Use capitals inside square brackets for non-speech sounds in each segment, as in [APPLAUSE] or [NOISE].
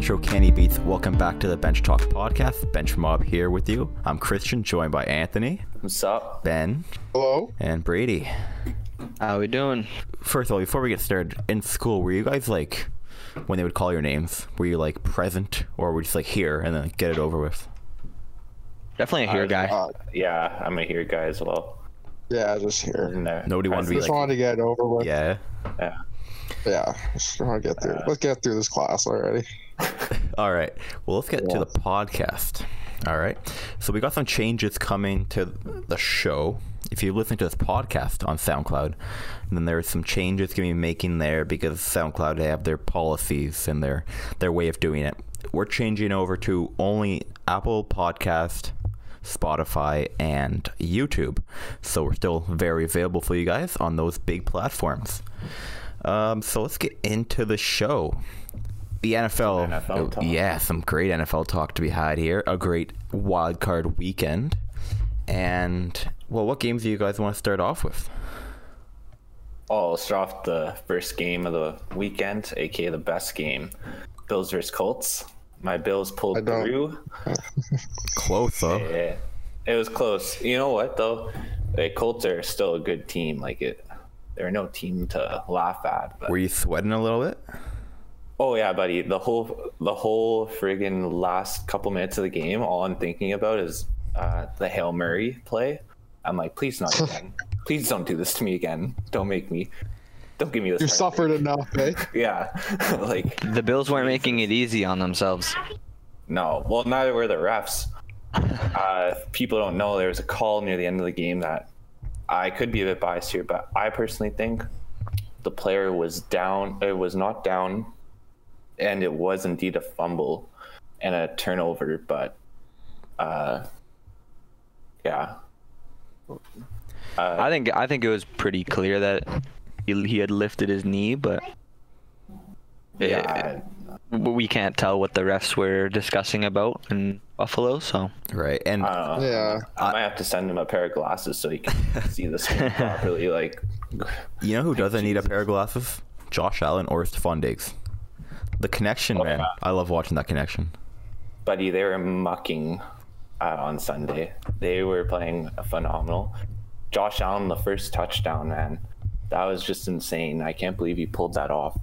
intro candy Beats. Welcome back to the Bench Talk podcast. Bench Mob here with you. I'm Christian, joined by Anthony, What's up? Ben, Hello. and Brady. How we doing? First of all, before we get started, in school, were you guys like, when they would call your names, were you like present or were you just like here and then get it over with? Definitely a here uh, guy. Uh, Yeah, I'm a here guy as well. yeah, just here. In there. Uh, Nobody wanted to be Just like, wanted to get it over with. yeah. Yeah. Yeah, just want to get through. Uh, let's get through this class already. [LAUGHS] All right. Well, let's get to the podcast. All right. So we got some changes coming to the show. If you listen to this podcast on SoundCloud, then there's some changes going to be making there because SoundCloud they have their policies and their their way of doing it. We're changing over to only Apple Podcast, Spotify, and YouTube. So we're still very available for you guys on those big platforms. Um, so let's get into the show. The NFL, NFL oh, talk. yeah, some great NFL talk to be had here. A great wild card weekend, and well, what games do you guys want to start off with? Oh, I'll start off the first game of the weekend, aka the best game. Bills versus Colts. My Bills pulled through. [LAUGHS] Close though. Yeah, it was close. You know what though? The Colts are still a good team. Like it, they're no team to laugh at. But Were you sweating a little bit? Oh yeah, buddy. The whole the whole friggin' last couple minutes of the game, all I'm thinking about is uh, the Hail Murray play. I'm like, please not [LAUGHS] again. please don't do this to me again. Don't make me. Don't give me this. You heartbreak." suffered enough, eh? [LAUGHS] Yeah, [LAUGHS] like The Bills weren't making it easy on themselves. no. Well, neither were the refs. Uh, people don't know there was a call near the end of the game that I could be a bit biased here, but I personally think the player was down. It was not down, and it was indeed a fumble and a turnover. But uh, yeah, I think I think it was pretty clear that he, he had lifted his knee, but yeah. w- we can't tell what the refs were discussing about in Buffalo. So Right. And I. Yeah. I might have to send him a pair of glasses so he can [LAUGHS] see this screen properly. Like, you know who [LAUGHS] doesn't need a pair of glasses? Josh Allen or Stefon Diggs. The connection, Oh, man. yeah. I love watching that connection. buddy, they were mucking uh, on Sunday. They were playing phenomenal. Josh Allen, the first touchdown, man, that was just insane. I can't believe he pulled that off.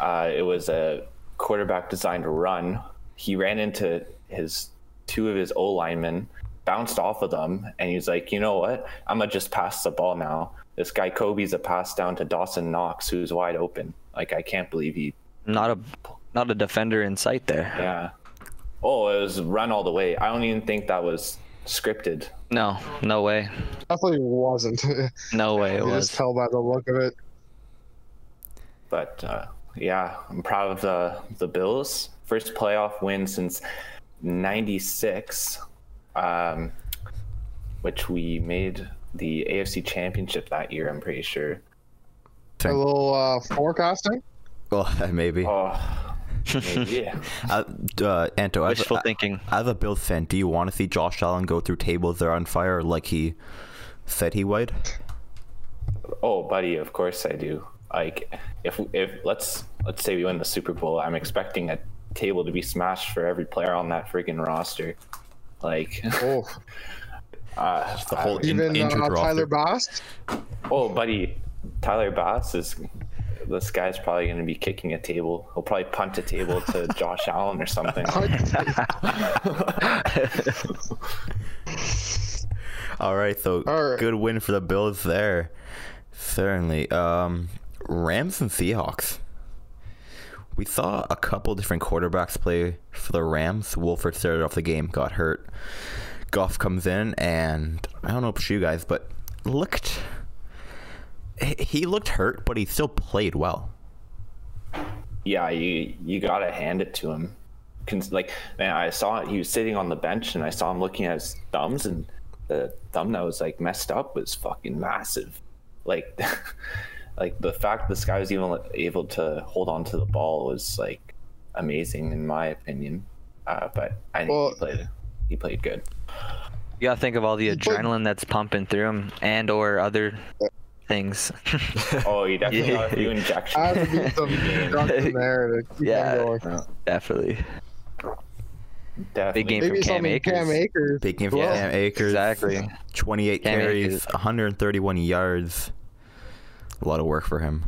Uh, it was a quarterback designed run. He ran into his two of his O linemen, bounced off of them, and he's like, you know what? I'm gonna just pass the ball now. This guy Kobe's a pass down to Dawson Knox, who's wide open. Like I can't believe he not a not a defender in sight there. yeah. Oh, it was run all the way. I don't even think that was scripted. No, no way, Definitely wasn't. [LAUGHS] no way it just was. tell by the look of it. But uh, yeah, I'm proud of the the Bills. First playoff win since '96, um, which we made the AFC Championship that year. I'm pretty sure. A little uh, forecasting. Well, [LAUGHS] maybe. Oh, maybe. [LAUGHS] Uh, uh, Anto, as, Wishful a- thinking. as a Bills fan, do you want to see Josh Allen go through tables that are on fire like he said he would? oh, buddy, of course I do. Like, if if let's let's say we win the Super Bowl, I'm expecting a table to be smashed for every player on that freaking roster. Like, [LAUGHS] Oh, uh, The whole in, even injured uh. Tyler Bass. Oh, buddy, Tyler Bass is. This guy's probably going to be kicking a table. He'll probably punt a table to [LAUGHS] Josh Allen or something. [LAUGHS] All right, so All right. good win for the Bills there. Certainly. Um, Rams and Seahawks. We saw a couple different quarterbacks play for the Rams. Wolford started off the game, got hurt. Goff comes in, and I don't know about you guys, but looked. He- He looked hurt, but he still played well. yeah, you you gotta hand it to him. Like, man, I saw it. He was sitting on the bench, and I saw him looking at his thumbs, and the thumb that was like messed up was fucking massive. Like, [LAUGHS] like the fact this guy was even able to hold on to the ball was like amazing in my opinion. Uh, but I think Well- he played he played good. You gotta think of all the adrenaline that's pumping through him, and or other things. [LAUGHS] Oh, you definitely Yeah. got a few injections. I have to be [LAUGHS] some drugs in there to keep Yeah. them going. Definitely. Definitely. Big game Maybe from Cam Akers. Cam Akers. Big game for Well, Cam Akers. Exactly. 28 Cam carries, Akers. 131 yards. A lot of work for him.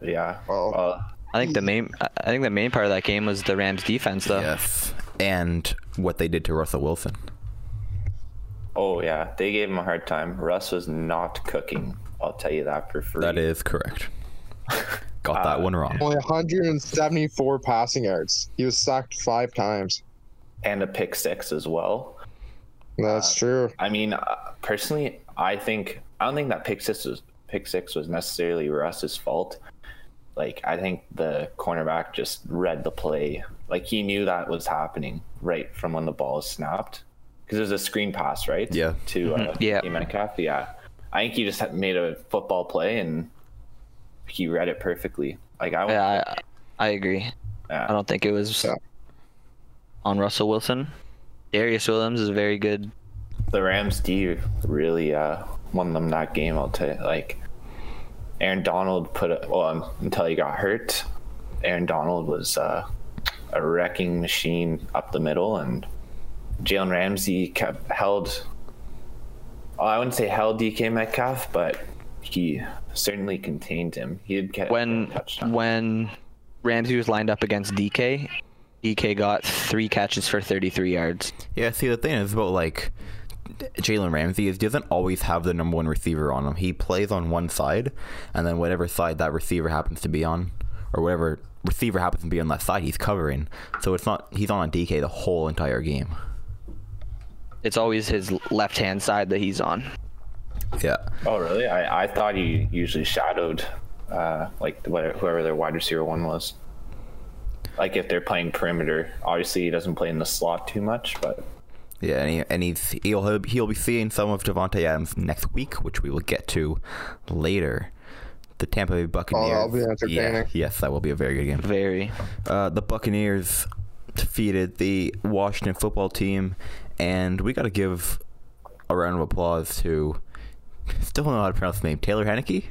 Yeah. Well- Well, I think the main I I think the main part of that game was the Rams defense though. Yes. And what they did to Russell Wilson. Oh yeah, they gave him a hard time. Russ was not cooking. I'll tell you that for free. That is correct. [LAUGHS] Got Uh, that one wrong. Only 174 passing yards. He was sacked five times. and a pick six as well. That's true. I mean, uh, personally, I think I don't think that pick six was pick six was necessarily Russ's fault. Like I think the cornerback just read the play. Like he knew that was happening right from when the ball was snapped because it was a screen pass, right? Yeah. To uh, Yeah. DK Metcalf. Yeah. I think he just made a football play and he read it perfectly. Like I, Yeah, I, I agree. yeah. I don't think it was Yeah. on Russell Wilson. Darious Williams is very good. the Rams D really uh, won them that game. I'll tell you. Like Aaron Donald put it well until he got hurt. Aaron Donald was uh, a wrecking machine up the middle, and Jalen Ramsey kept held. well, I wouldn't say held DK Metcalf, but he certainly contained him. He did get When when Ramsey was lined up against DK, DK got three catches for 33 yards. Yeah, see, the thing is about like Jalen Ramsey is he doesn't always have the number one receiver on him. He plays on one side, and then whatever side that receiver happens to be on, or whatever receiver happens to be on that side, he's covering. So it's not he's on DK the whole entire game. It's always his left hand side that he's on. Yeah, Oh, really? I, I thought he usually shadowed, uh, like whatever, whoever their wide receiver one was. Like if they're playing perimeter, obviously he doesn't play in the slot too much, but yeah, and, he, and he's he'll he'll be seeing some of Davante Adams next week, which we will get to later. The Tampa Bay Buccaneers. that'll be yeah, entertaining. yes, that will be a very good game. Very. Uh, the Buccaneers defeated the Washington football team, and we got to give a round of applause to. Still don't know how to pronounce the name. Taylor Heinicke.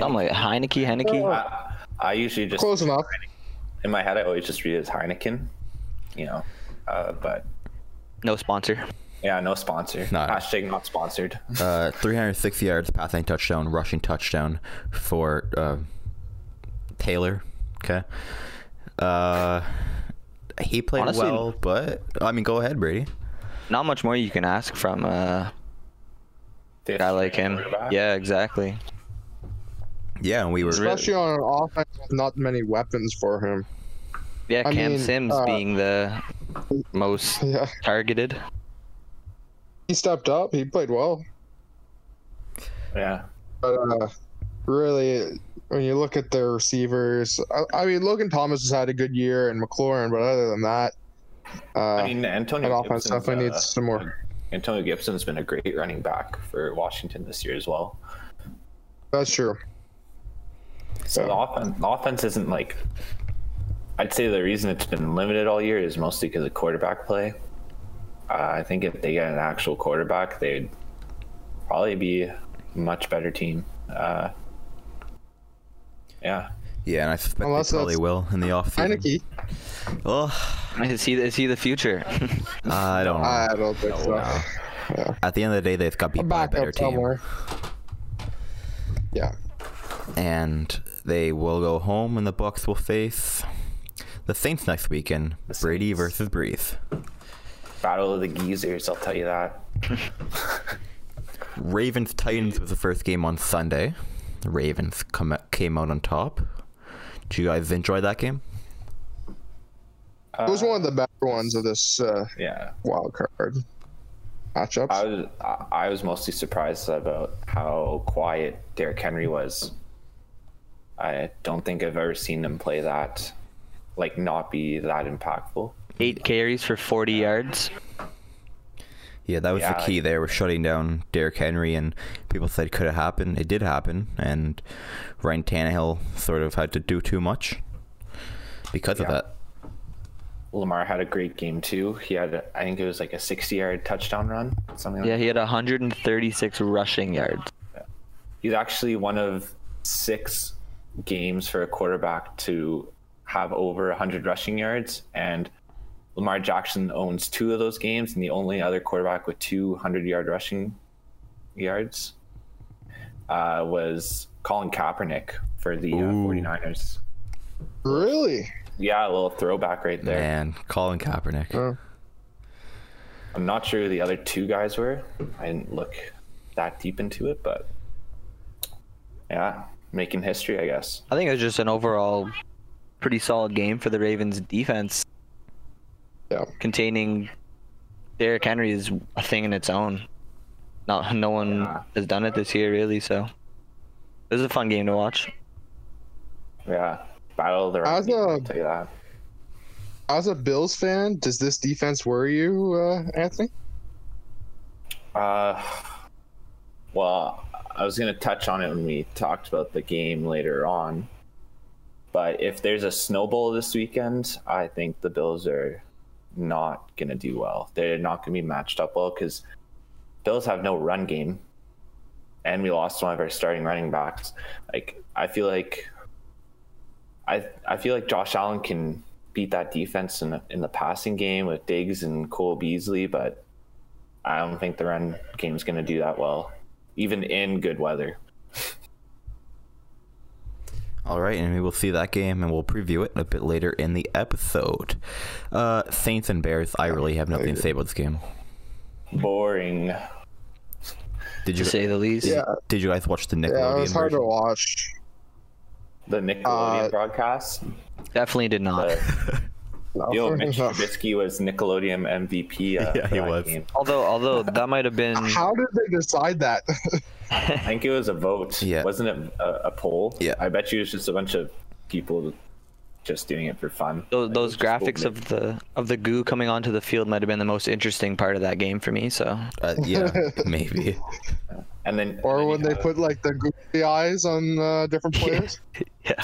I'm like Heinicke, Heinicke. I, I usually just Close enough. in my head I always just read it as Heineken, you know. Uh, but No sponsor. yeah, no sponsor. No. Hashtag not sponsored. Uh, 306 yards, passing touchdown, rushing touchdown for uh, Taylor. Okay. Uh, he played Honestly- well, but I mean, go ahead, Brady. Not much more you can ask from a guy like him. Yeah, exactly. Yeah, and we were. Especially on an offense with not many weapons for him. Yeah, I Cam mean, Sims uh, being the most [LAUGHS] Yeah. targeted. He stepped up. He played well. Yeah. But uh, really, when you look at their receivers, I, I mean, Logan Thomas has had a good year and McLaurin, but other than that, uh, I mean, Antonio offense definitely uh, needs some more. Antonio Gibson's been a great running back for Washington this year as well. That's true. So the offense, the offense isn't like. I'd say the reason it's been limited all year is mostly because of quarterback play. Uh, I think if they get an actual quarterback, they'd probably be a much better team. Uh, yeah, Yeah, and I suspect Unless they probably that's- will in the offseason. Heinicke, Well, Is he is he the future? [LAUGHS] I don't know. I don't think so. no. Yeah. At the end of the day, they've got to be A by a better backup team. somewhere. Yeah. and they will go home and the Bucs will face the Saints next weekend. Brady versus Brees. battle of the geezers. I'll tell you that. [LAUGHS] Ravens Titans was the first game on Sunday. The Ravens come came out on top. Did you guys enjoy that game? Uh, It was one of the better ones of this uh, Yeah, wild card matchups. I was I- I was mostly surprised about how quiet Derrick Henry was. I don't think I've ever seen him play that, like not be that impactful. Eight carries for 40 yards. Yeah, that was Yeah, the key. there. were shutting down Derrick Henry, and people said could have happened. It did happen, and Ryan Tannehill sort of had to do too much because of that. Lamar had a great game too. He had, I think it was like a 60-yard touchdown run, something like Yeah, he had 136 rushing yards. that. he's actually one of six games for a quarterback to have over 100 rushing yards, and Lamar Jackson owns two of those games, and the only other quarterback with 200 yard rushing yards uh, was Colin Kaepernick for the uh, Ooh. 49ers. Really? Yeah, a little throwback right there. Man, Colin Kaepernick. Oh. I'm not sure who the other two guys were. I didn't look that deep into it, but yeah, making history, I guess. I think it was just an overall pretty solid game for the Ravens defense. Yeah. Containing Derrick Henry is a thing in its own. Not no one Yeah. has done it this year really, so it was a fun game to watch. Yeah, battle of the As run. a- I'll tell you that. As a Bills fan, does this defense worry you, uh, Anthony? Uh, well, I was going to touch on it when we talked about the game later on. But if there's a snowball this weekend, I think the Bills are not going to do well. They're not going to be matched up well because Bills have no run game, and we lost one of our starting running backs. Like I feel like I I feel like Josh Allen can beat that defense in the, in the passing game with Diggs and Cole Beasley, but I don't think the run game is going to do that well, even in good weather. [LAUGHS] All right, and we will see that game, and we'll preview it a bit later in the episode. Uh, Saints and Bears. I really have nothing to say about this game. Boring. Did you To say the least. Yeah, Did you guys watch the Nickelodeon? yeah, it Nickelodeon was hard to watch. The Nickelodeon Uh, broadcast. Definitely did not. [LAUGHS] The, No, [LAUGHS] Mitch. Trubisky was Nickelodeon MVP. Uh, Yeah, he was. game. although although that might have been [LAUGHS] How did they decide that? I think it was a vote. [LAUGHS] Yeah. Wasn't it a, a poll? Yeah. I bet you it was just a bunch of people just doing it for fun. those, Like, those it was just graphics cool. of the of the goo coming onto the field might have been the most interesting part of that game for me. So Uh, yeah, maybe. And then and or then when they have- put like the goofy eyes on uh, different players? yeah.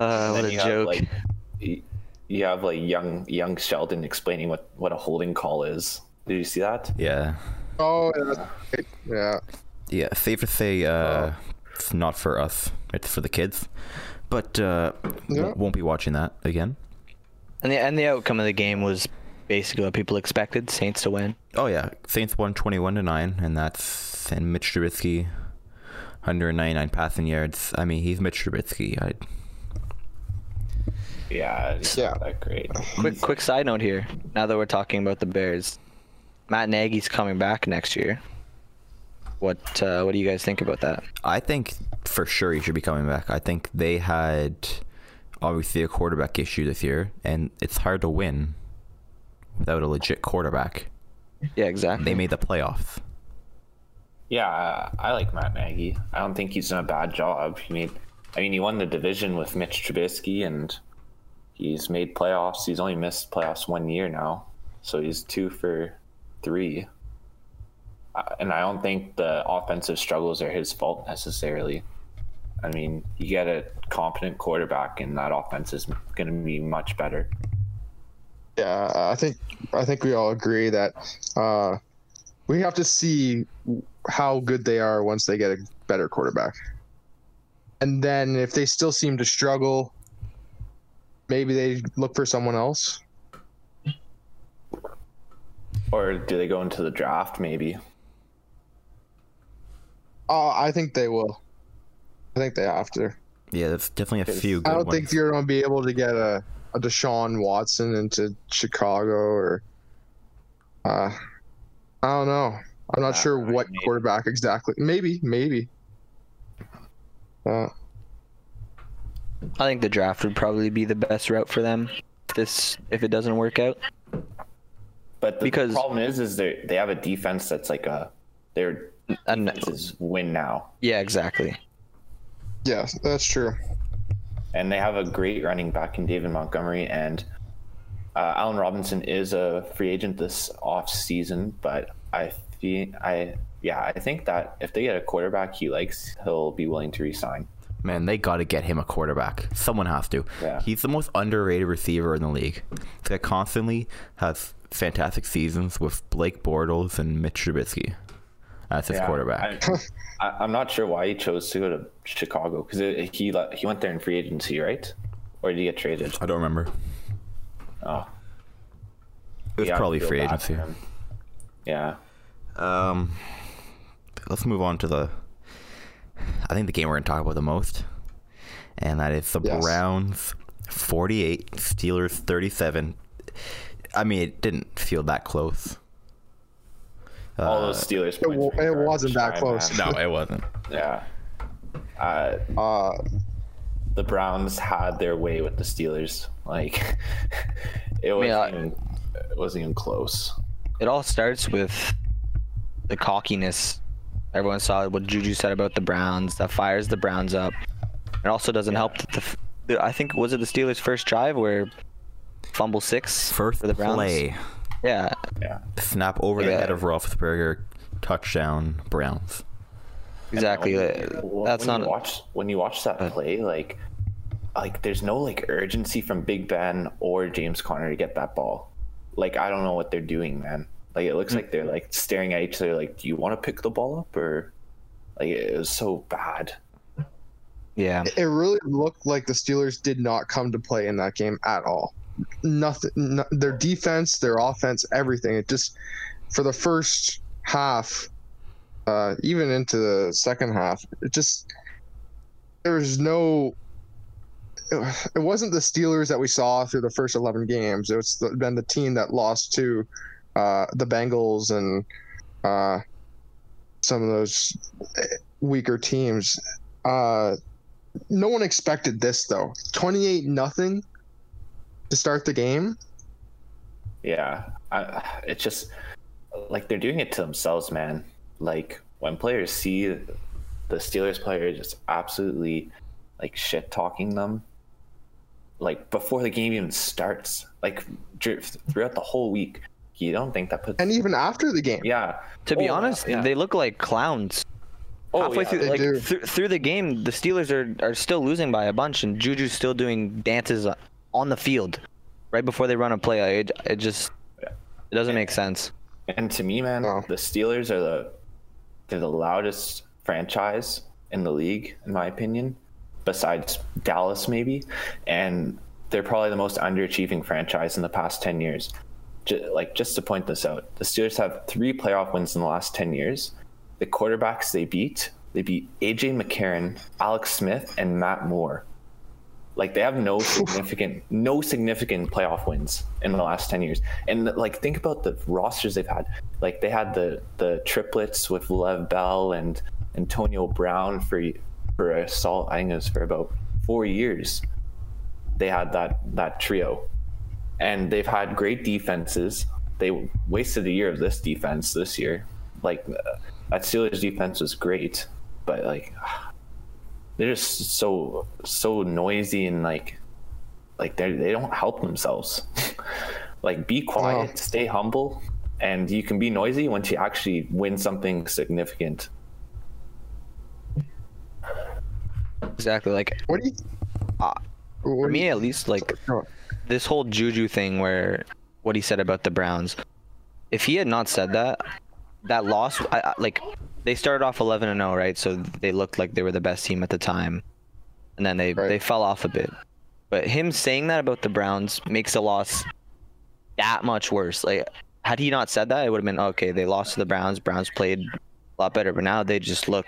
Uh, what a you have, joke. like, you- you have like young young Sheldon explaining what what a holding call is. Did you see that? Yeah, oh, yeah. yeah. yeah. Safe to say, uh, it's not for us. It's for the kids. But uh, Yeah. w- won't be watching that again. And the and the outcome of the game was basically what people expected: Saints to win. Oh yeah, Saints won twenty-one to nine, and that's and Mitch Trubisky, 199 passing yards. I mean, he's Mitch Trubisky. I, Yeah, it's Yeah. not that great. Quick quick side note here. Now that we're talking about the Bears, Matt Nagy's coming back next year. What uh, what do you guys think about that? I think for sure he should be coming back. I think they had obviously a quarterback issue this year, and it's hard to win without a legit quarterback. Yeah, exactly. They made the playoffs. Yeah, I, I like Matt Nagy. I don't think he's done a bad job. He made, I mean, he won the division with Mitch Trubisky, and he's made playoffs. He's only missed playoffs one year now, so he's two for three. And I don't think the offensive struggles are his fault necessarily. I mean, you get a competent quarterback, and that offense is going to be much better. Yeah, I think I think we all agree that uh, we have to see how good they are once they get a better quarterback, and then if they still seem to struggle, maybe they look for someone else. Or do they go into the draft? Maybe. Uh, I think they will. I think they have to. Yeah, there's definitely a few. Good I don't ones. think you're going to be able to get a, a Deshaun Watson into Chicago or. Uh, I don't know. I'm not Yeah, sure what maybe. quarterback exactly. Maybe, maybe. Uh, I think the draft would probably be the best route for them. If this if it doesn't work out. But the Because- problem is, is they they have a defense that's like a their And defense is win now, yeah, exactly. yeah, that's true. and they have a great running back in David Montgomery, and uh, Allen Robinson is a free agent this off season. But I feel I yeah I think that if they get a quarterback he likes, he'll be willing to resign. Man, they got to get him a quarterback. Someone has to. Yeah. He's the most underrated receiver in the league. Guy constantly has fantastic seasons with Blake Bortles and Mitch Trubisky. as his Yeah, quarterback. I, I'm not sure why he chose to go to Chicago because he he went there in free agency, right? Or did he get traded? I don't remember. Oh, It was yeah, probably free agency. Yeah, Um, let's move on to the. I think the game we're going to talk about the most, and that is the Yes. Browns 48, Steelers 37. I mean, it didn't feel that close. all Uh, those Steelers. It, wa- points were it wasn't that time, close. man. No, it wasn't. Yeah. Uh, Uh, the Browns had their way with the Steelers. Like [LAUGHS] it wasn't, I- even, it wasn't even close. It all starts with the cockiness. Everyone saw what Juju said about the Browns. That fires the Browns up. It also doesn't help that the, the. I think was it the Steelers' first drive where fumble six First for the Browns. play, Yeah, Yeah. snap over the head of Roethlisberger, touchdown, Browns. exactly. And Uh, when- That's when not. you watch when you watch that play, like like there's no like urgency from Big Ben or James Conner to get that ball. Like I don't know what they're doing, man. Like it looks like they're like staring at each other like, do you want to pick the ball up or like it was so bad. Yeah, it really looked like the Steelers did not come to play in that game at all. Nothing. No, their defense, their offense, everything. It just for the first half, uh, even into the second half, it just there was no. It, it wasn't the Steelers that we saw through the first eleven games. It was the, been the team that lost to uh, the Bengals and uh, some of those weaker teams. Uh, no one expected this though. 28 nothing to start the game. Yeah, I, it's just like they're doing it to themselves, man. Like when players see the Steelers player just absolutely like shit talking them, like before the game even starts, like throughout the whole week, you don't think that puts. And even after the game. yeah. to be Oh, honest, yeah. they look like clowns. Oh, Halfway yeah, through, they like do. through, through the game, the Steelers are, are still losing by a bunch, and Juju's still doing dances on the field, right before they run a play. It, it just it doesn't make sense. And to me, man, Oh. the Steelers are the they're the loudest franchise in the league, in my opinion, besides Dallas maybe, and they're probably the most underachieving franchise in the past ten years. Just, like just to point this out, the Steelers have three playoff wins in the last ten years. The quarterbacks they beat, they beat AJ McCarron, Alex Smith, and Matt Moore. Like they have no [LAUGHS] significant, no significant playoff wins in the last ten years. And like think about the rosters they've had. Like they had the the triplets with Lev Bell and Antonio Brown for for a solid. I think it was for about four years. They had that that trio, and they've had great defenses. They wasted a year of this defense this year. Like uh, that Steelers defense was great, but like [SIGHS] they're just so so noisy and like like they they don't help themselves. [LAUGHS] like be quiet, No. stay humble, and you can be noisy once you actually win something significant. Exactly. Like What do you? Uh, what for do me, you- at least, like Sure. This whole Juju thing, where what he said about the Browns, if he had not said that, that loss, I, I, like they started off 11 and 0, right? So they looked like they were the best team at the time, and then they Right. they fell off a bit. But him saying that about the Browns makes the loss that much worse. Like had he not said that, it would have been okay. They lost to the Browns. Browns played a lot better, but now they just look.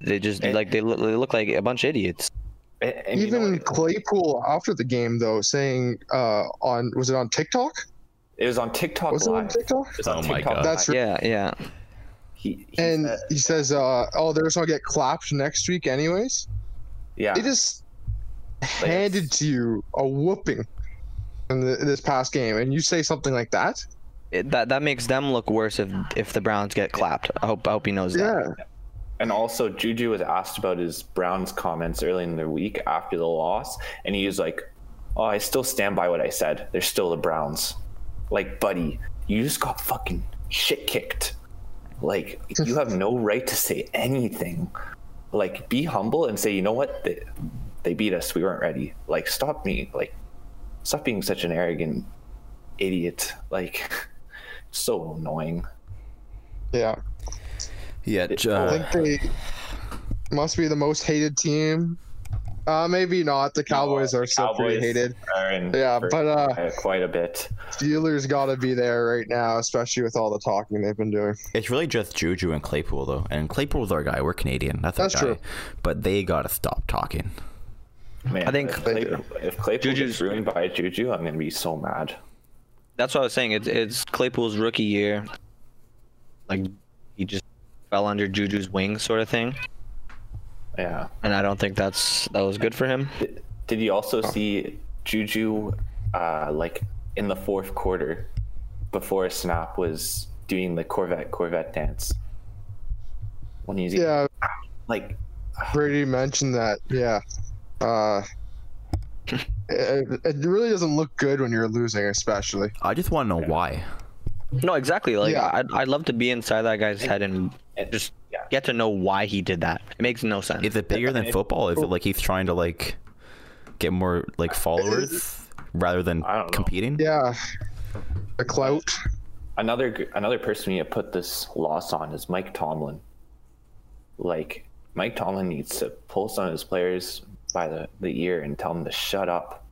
They just like they look, they look like a bunch of idiots. And, and you know Even? Claypool after the game though, saying uh, on was it on TikTok? it was on TikTok Was it on. TikTok? It was on Oh my God. That's Live. right. Yeah, yeah. he, he And said- he says, uh, "Oh, they're just gonna get clapped next week, anyways." yeah, They just handed to you a whooping in the, this past game, and you say something like that? it, that that makes them look worse if if the Browns get clapped. I hope I hope he knows that. Yeah. And also, Juju was asked about his Browns comments early in the week after the loss, and he was like, "Oh, I still stand by what I said. They're still the Browns." Like, buddy, you just got fucking shit kicked. Like, you have no right to say anything. Like, be humble and say, "You know what? They, they beat us. We weren't ready." Like, stop me. Like, stop being such an arrogant idiot. Like, [LAUGHS] so annoying. Yeah, Yeah, j- I think they must be the most hated team. Uh, maybe not. The Cowboys No, are the still pretty hated. Yeah, but uh, quite a bit. Steelers got to be there right now, especially with all the talking they've been doing. it's really just Juju and Claypool though, and Claypool's our guy. We're Canadian. That's, That's guy. true. But they gotta stop talking. Man, I think- if Claypool, if Claypool Juju's- gets ruined by Juju, I'm gonna be so mad. That's what I was saying. It's it's Claypool's rookie year. Like he just fell under Juju's wing, sort of thing. Yeah. And I don't think that's that was good for him. Did, did you also see Juju, uh, like in the fourth quarter, before a snap was doing the Corvette Corvette dance? When he's Yeah, like, Brady mentioned that. Yeah. Uh, [LAUGHS] it, it really doesn't look good when you're losing, especially. I just want to know why. No, exactly. Like Yeah. I'd I'd love to be inside that guy's head and and- just yeah. get to know why he did that. It makes no sense. Is it bigger than football? Is it like he's trying to like get more like followers rather than I don't know. competing? Yeah. The clout. another another person we need to put this loss on is Mike Tomlin. Like Mike Tomlin needs to pull some of his players by the, the ear and tell them to shut up.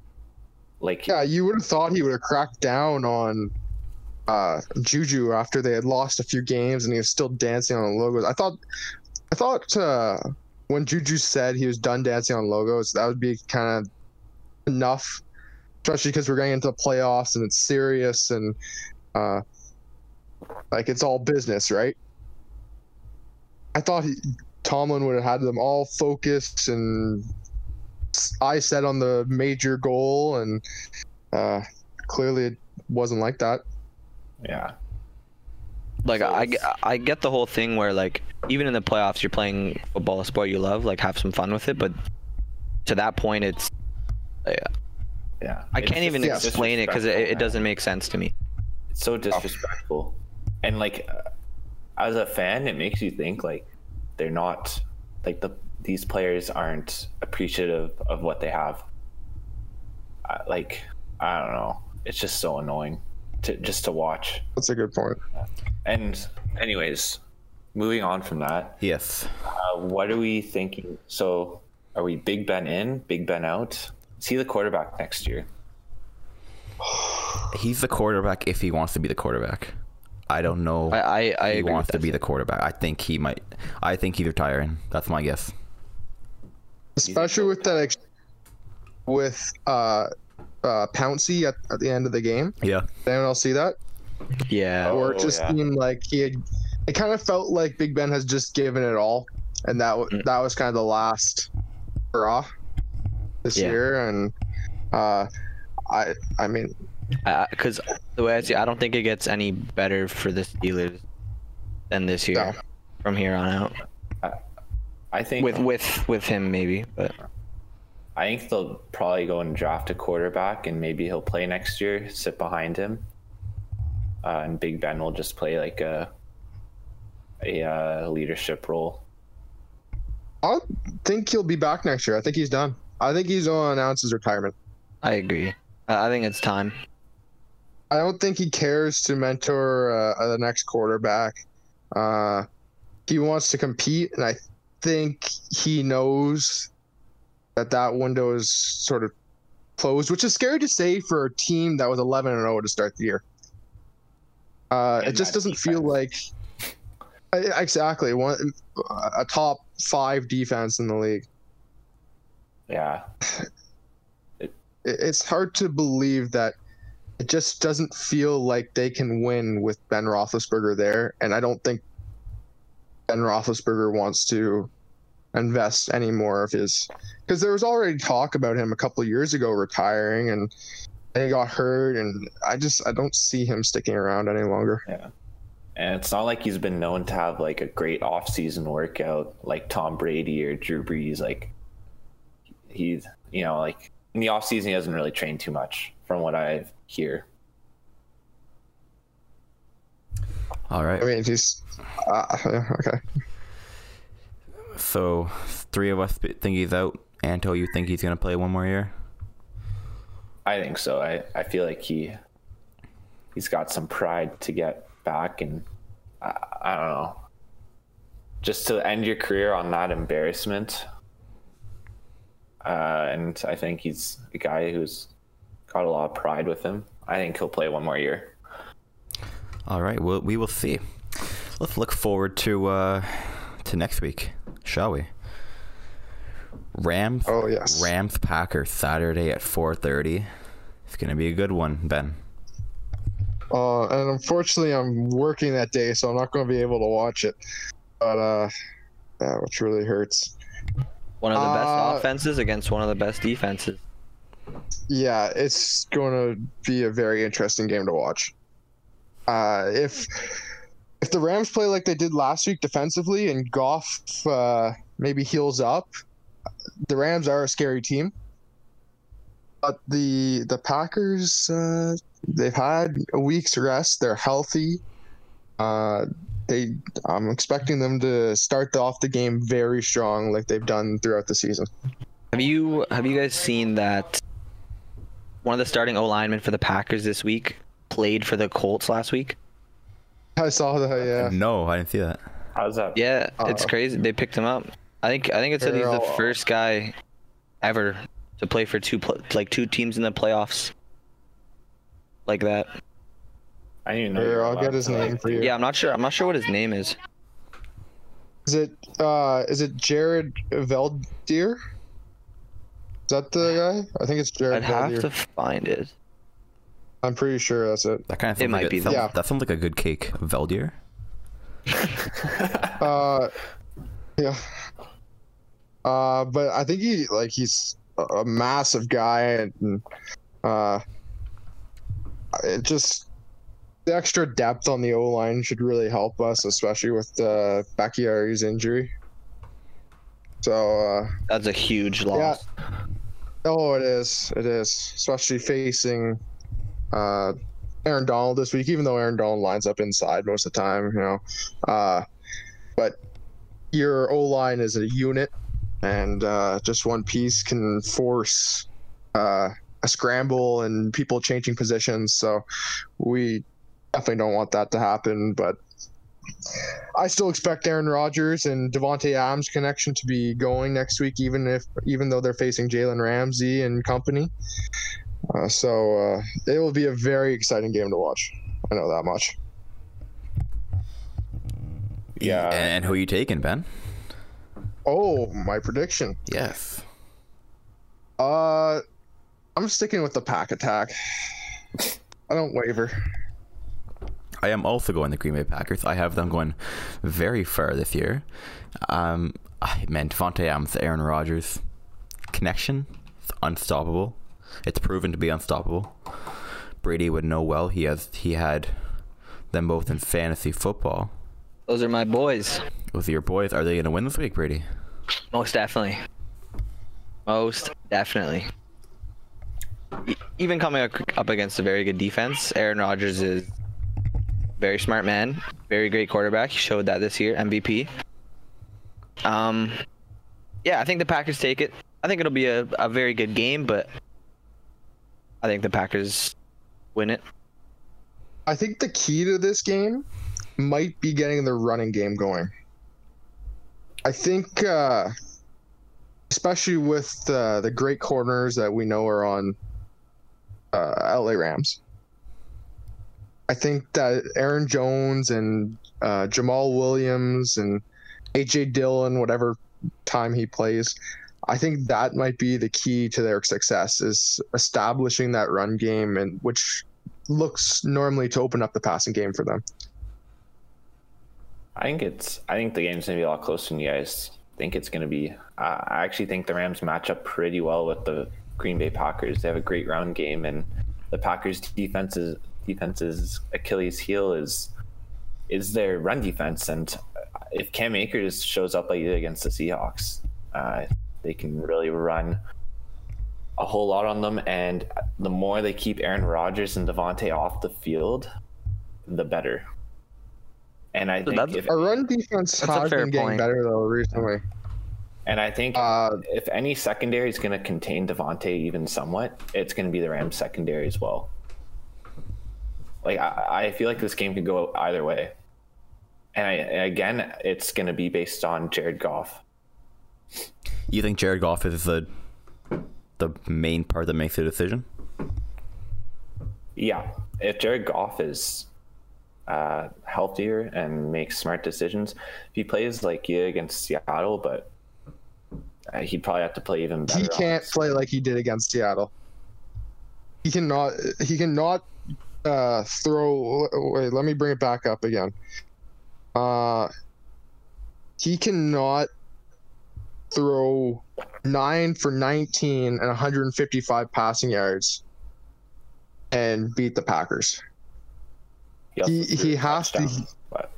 Like Yeah, you would have thought he would have cracked down on uh, Juju after they had lost a few games and he was still dancing on the logos. I thought, I thought uh, when Juju said he was done dancing on logos, that would be kind of enough, especially because we're getting into the playoffs and it's serious and uh, like it's all business, right? I thought he, Tomlin would have had them all focused and I set on the major goal, and uh, clearly it wasn't like that. Yeah. like So I, get- I get the whole thing where like even in the playoffs you're playing football a sport you love like have some fun with it but to that point it's yeah, Yeah. I It's can't even yeah, explain it because it, it doesn't make sense to me It's so disrespectful. And like uh, as a fan, it makes you think like they're not like the these players aren't appreciative of what they have. I, like I don't know. It's just so annoying to just to watch. That's a good point. And anyways, moving on from that, Yes. uh, what are we thinking? So are we Big Ben in, Big Ben out? See the quarterback next year? [SIGHS] He's the quarterback if he wants to be the quarterback. I don't know. I I, I he wants to be the quarterback. I think he might. I think he's retiring. That's my guess. Especially with that, ex- with uh, uh, Pouncey at, at the end of the game. Yeah. Did anyone else see that? yeah Oh, Or it just yeah. seemed like he had. It kind of felt like Big Ben has just given it all, and that w- Mm. that was kind of the last hurrah this Yeah. year. And uh, I I mean, because the way I see it, I don't think it gets any better for the Steelers than this year No. from here on out I think with with with him maybe but I think they'll probably go and draft a quarterback, and maybe he'll play next year, sit behind him, uh, and Big Ben will just play like a a uh, leadership role. I think he'll be back next year. I think he's done. I think he's going to announce his retirement. I agree I I think it's time I don't think he cares to mentor uh, the next quarterback. Uh, he wants to compete, and I think he knows that that window is sort of closed, which is scary to say for a team that was 11 and 0 to start the year. Uh, it just doesn't feel like exactly one a top five defense in the league. Yeah, [SIGHS] it- it's hard to believe that it just doesn't feel like they can win with Ben Roethlisberger there, and I don't think Ben Roethlisberger wants to invest any more of his because there was already talk about him a couple of years ago retiring, and he got hurt, and I just I don't see him sticking around any longer. yeah. And it's not like he's been known to have like a great off-season workout like Tom Brady or Drew Brees. Like he's, you know, like in the off-season he doesn't really train too much, from what I hear. All right. I mean, he's uh, [LAUGHS] okay. So three of us think he's out. Anto, you think he's gonna play one more year? I think so. I, I feel like he he's got some pride to get back, and I, I don't know. Just to end your career on that embarrassment. Uh, and I think he's a guy who's got a lot of pride with him. I think he'll play one more year. All right, well, we will see. Let's look forward to uh, to next week, shall we? Rams. Oh, yes. Rams Packer Saturday at four thirty. It's gonna be a good one, Ben. Uh, and unfortunately, I'm working that day, so I'm not going to be able to watch it. But uh, yeah, which really hurts. One of the best Uh, offenses against one of the best defenses. Yeah, it's going to be a very interesting game to watch. Uh, if if the Rams play like they did last week defensively, and Goff uh, maybe heals up, the Rams are a scary team. But the the Packers, uh, they've had a week's rest. They're healthy. Uh, they, I'm expecting them to start off the game very strong, like they've done throughout the season. Have you have you guys seen that one of the starting O linemen for the Packers this week played for the Colts last week? I saw that. Yeah. No, I didn't see that. How's that? Yeah, it's Uh, crazy. They picked him up. I think I think it said he's the first guy ever to play for two pl- like two teams in the playoffs like that. I didn't know. Here, I'll get his to, like, name for you. Yeah, I'm not sure. I'm not sure what his name is. Is it uh is it Jared Veldheer? Is that the guy? I think it's Jared I'd have to find it. I'm pretty sure that's it. That kind of It might like be a, sounds, that. that sounds like a good cake. Veldheer. [LAUGHS] Uh yeah. Uh but I think he like he's a- a massive guy and uh it just the extra depth on the O line should really help us, especially with uh Bakhtiari's injury. So uh That's a huge loss. Yeah. Oh, it is. It is, especially facing uh, Aaron Donald this week. Even though Aaron Donald lines up inside most of the time, you know, uh, but your O line is a unit, and uh, just one piece can force uh, a scramble and people changing positions. So we definitely don't want that to happen. But I still expect Aaron Rodgers and Davante Adams connection to be going next week, even if even though they're facing Jalen Ramsey and company. Uh, so uh, it will be a very exciting game to watch. I know that much. Yeah. And who are you taking, Ben? Oh, my prediction. Yes. Uh, I'm sticking with the pack attack. I don't waver. I am also going the Green Bay Packers. I have them going very far this year. Um, I man, Davante Adams, Aaron Rodgers connection, it's unstoppable. It's proven to be unstoppable. Brady would know well. He has he had them both in fantasy football. Those are my boys. With your boys, are they going to win this week, Brady? Most definitely. Most definitely. E- Even coming up up against a very good defense, Aaron Rodgers is very smart man, very great quarterback. He showed that this year, MVP. Um, yeah, I think the Packers take it. I think it'll be a, a very good game, but I think the Packers win it. I think the key to this game might be getting the running game going. I think, uh, especially with uh, the great corners that we know are on uh, LA Rams. I think that Aaron Jones and uh, Jamaal Williams and AJ Dillon, whatever time he plays, I think that might be the key to their success is establishing that run game and which looks normally to open up the passing game for them. I think it's. I think the game's gonna be a lot closer than you guys think it's gonna be. Uh, I actually think the Rams match up pretty well with the Green Bay Packers. They have a great round game, and the Packers' defense's defense's Achilles' heel is is their run defense. And if Cam Akers shows up like against the Seahawks, uh, they can really run a whole lot on them. And the more they keep Aaron Rodgers and Davante off the field, the better. And I think that's- if, Our run defense has been getting point. better though recently. and I think Uh, if any secondary is going to contain Davante even somewhat, it's going to be the Rams secondary as well. Like I, I feel like this game could go either way. and I, again, it's going to be based on Jared Goff. You think Jared Goff is the the main part that makes the decision? Yeah, if Jared Goff is uh, healthier and makes smart decisions, if he plays like yeah against Seattle, but uh, he'd probably have to play even better. He can't on- play like he did against Seattle. He cannot. He cannot uh, throw. Wait, let me bring it back up again. Uh, he cannot throw nine for 19 and 155 passing yards and beat the Packers. also he- he has to- touchdown, But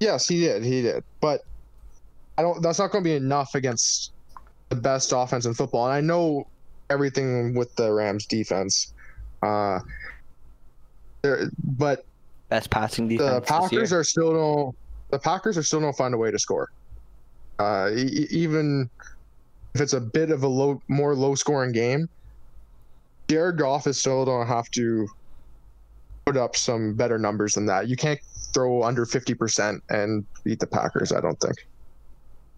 Yes, he did. He did. But I don't. That's not going to be enough against the best offense in football. And I know everything with the Rams defense. Uh, there, but Best passing the defense. Packers are still no. The Packers are still don't find a way to score. Uh, e- even if it's a bit of a low, more low-scoring game, Jared Goff is still going to have to put up some better numbers than that. You can't throw under fifty percent and beat the Packers. I don't think.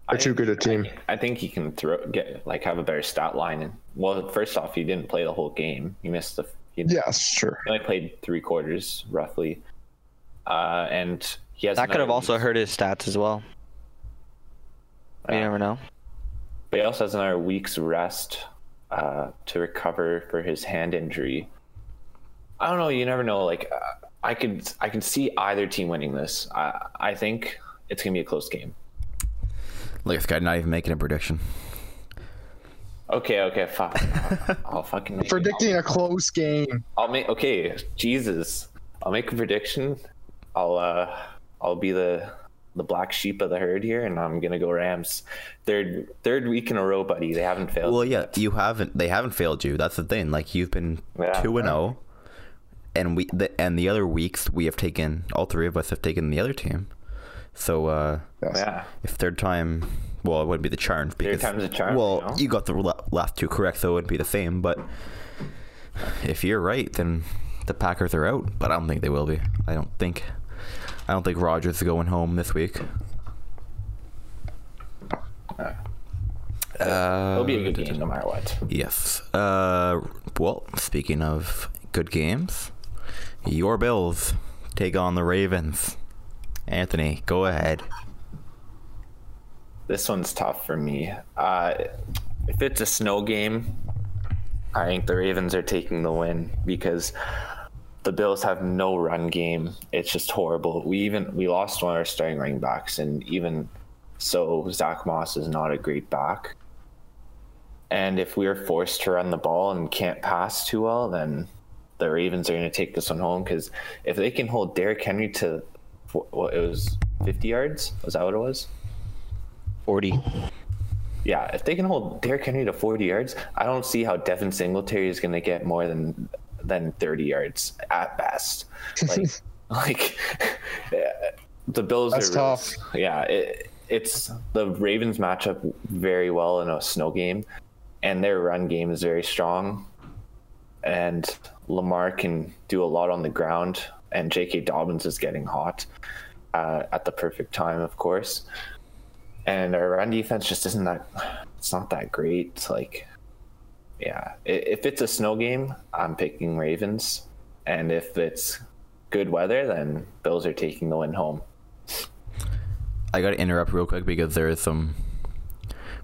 They're I- too good a team. I, I think he can throw get like have a better stat line. And well, first off, he didn't play the whole game. He missed the. He Yes, sure. only played three quarters roughly, uh, and he has That could have also hurt his stats as well. You Yeah. never know. But he also has another week's rest uh, to recover for his hand injury. I don't know. You never know. Like uh, I could, I can see either team winning this. I, I think it's gonna be a close game. Like this guy not even making a prediction. Okay, okay, fuck. [LAUGHS] I'll fucking make it. Predicting a close game. I'll make okay. Jesus, I'll make a prediction. I'll uh, I'll be the the black sheep of the herd here, and I'm gonna go Rams. Third third week in a row, buddy. They haven't failed. Well, yeah, you haven't. They haven't failed you. That's the thing. Like you've been Yeah. two and zero, and we the, and the other weeks we have taken all three of us have taken the other team. So uh, yeah, if third time, well, it wouldn't be the charm because time's a charm, Well, you know? you got the la- last two correct, so it wouldn't be the same. But if you're right, then the Packers are out. But I don't think they will be. I don't think. I don't think Rodgers is going home this week. Uh, it'll be a good game no matter what. Yes. Uh, well, speaking of good games, your Bills take on the Ravens. Anthony, go ahead. This one's tough for me. Uh, if it's a snow game, I think the Ravens are taking the win because the Bills have no run game. It's just horrible. We even we lost one of our starting running backs, and even so, Zach Moss is not a great back. And if we are forced to run the ball and can't pass too well, then the Ravens are going to take this one home because if they can hold Derrick Henry to what it was 50 yards, was that what it was? Forty. Yeah, if they can hold Derrick Henry to 40 yards, I don't see how Devin Singletary is going to get more than than 30 yards at best. Like, [LAUGHS] like the Bills That's are tough. Yeah, it, it's the Ravens match up very well in a snow game, and their run game is very strong. And Lamar can do a lot on the ground, and J.K. Dobbins is getting hot uh, at the perfect time, of course and our run defense just isn't that it's not that great It's like yeah if it's a snow game i'm picking ravens and if it's good weather then bills are taking the win home I got to interrupt real quick because there is some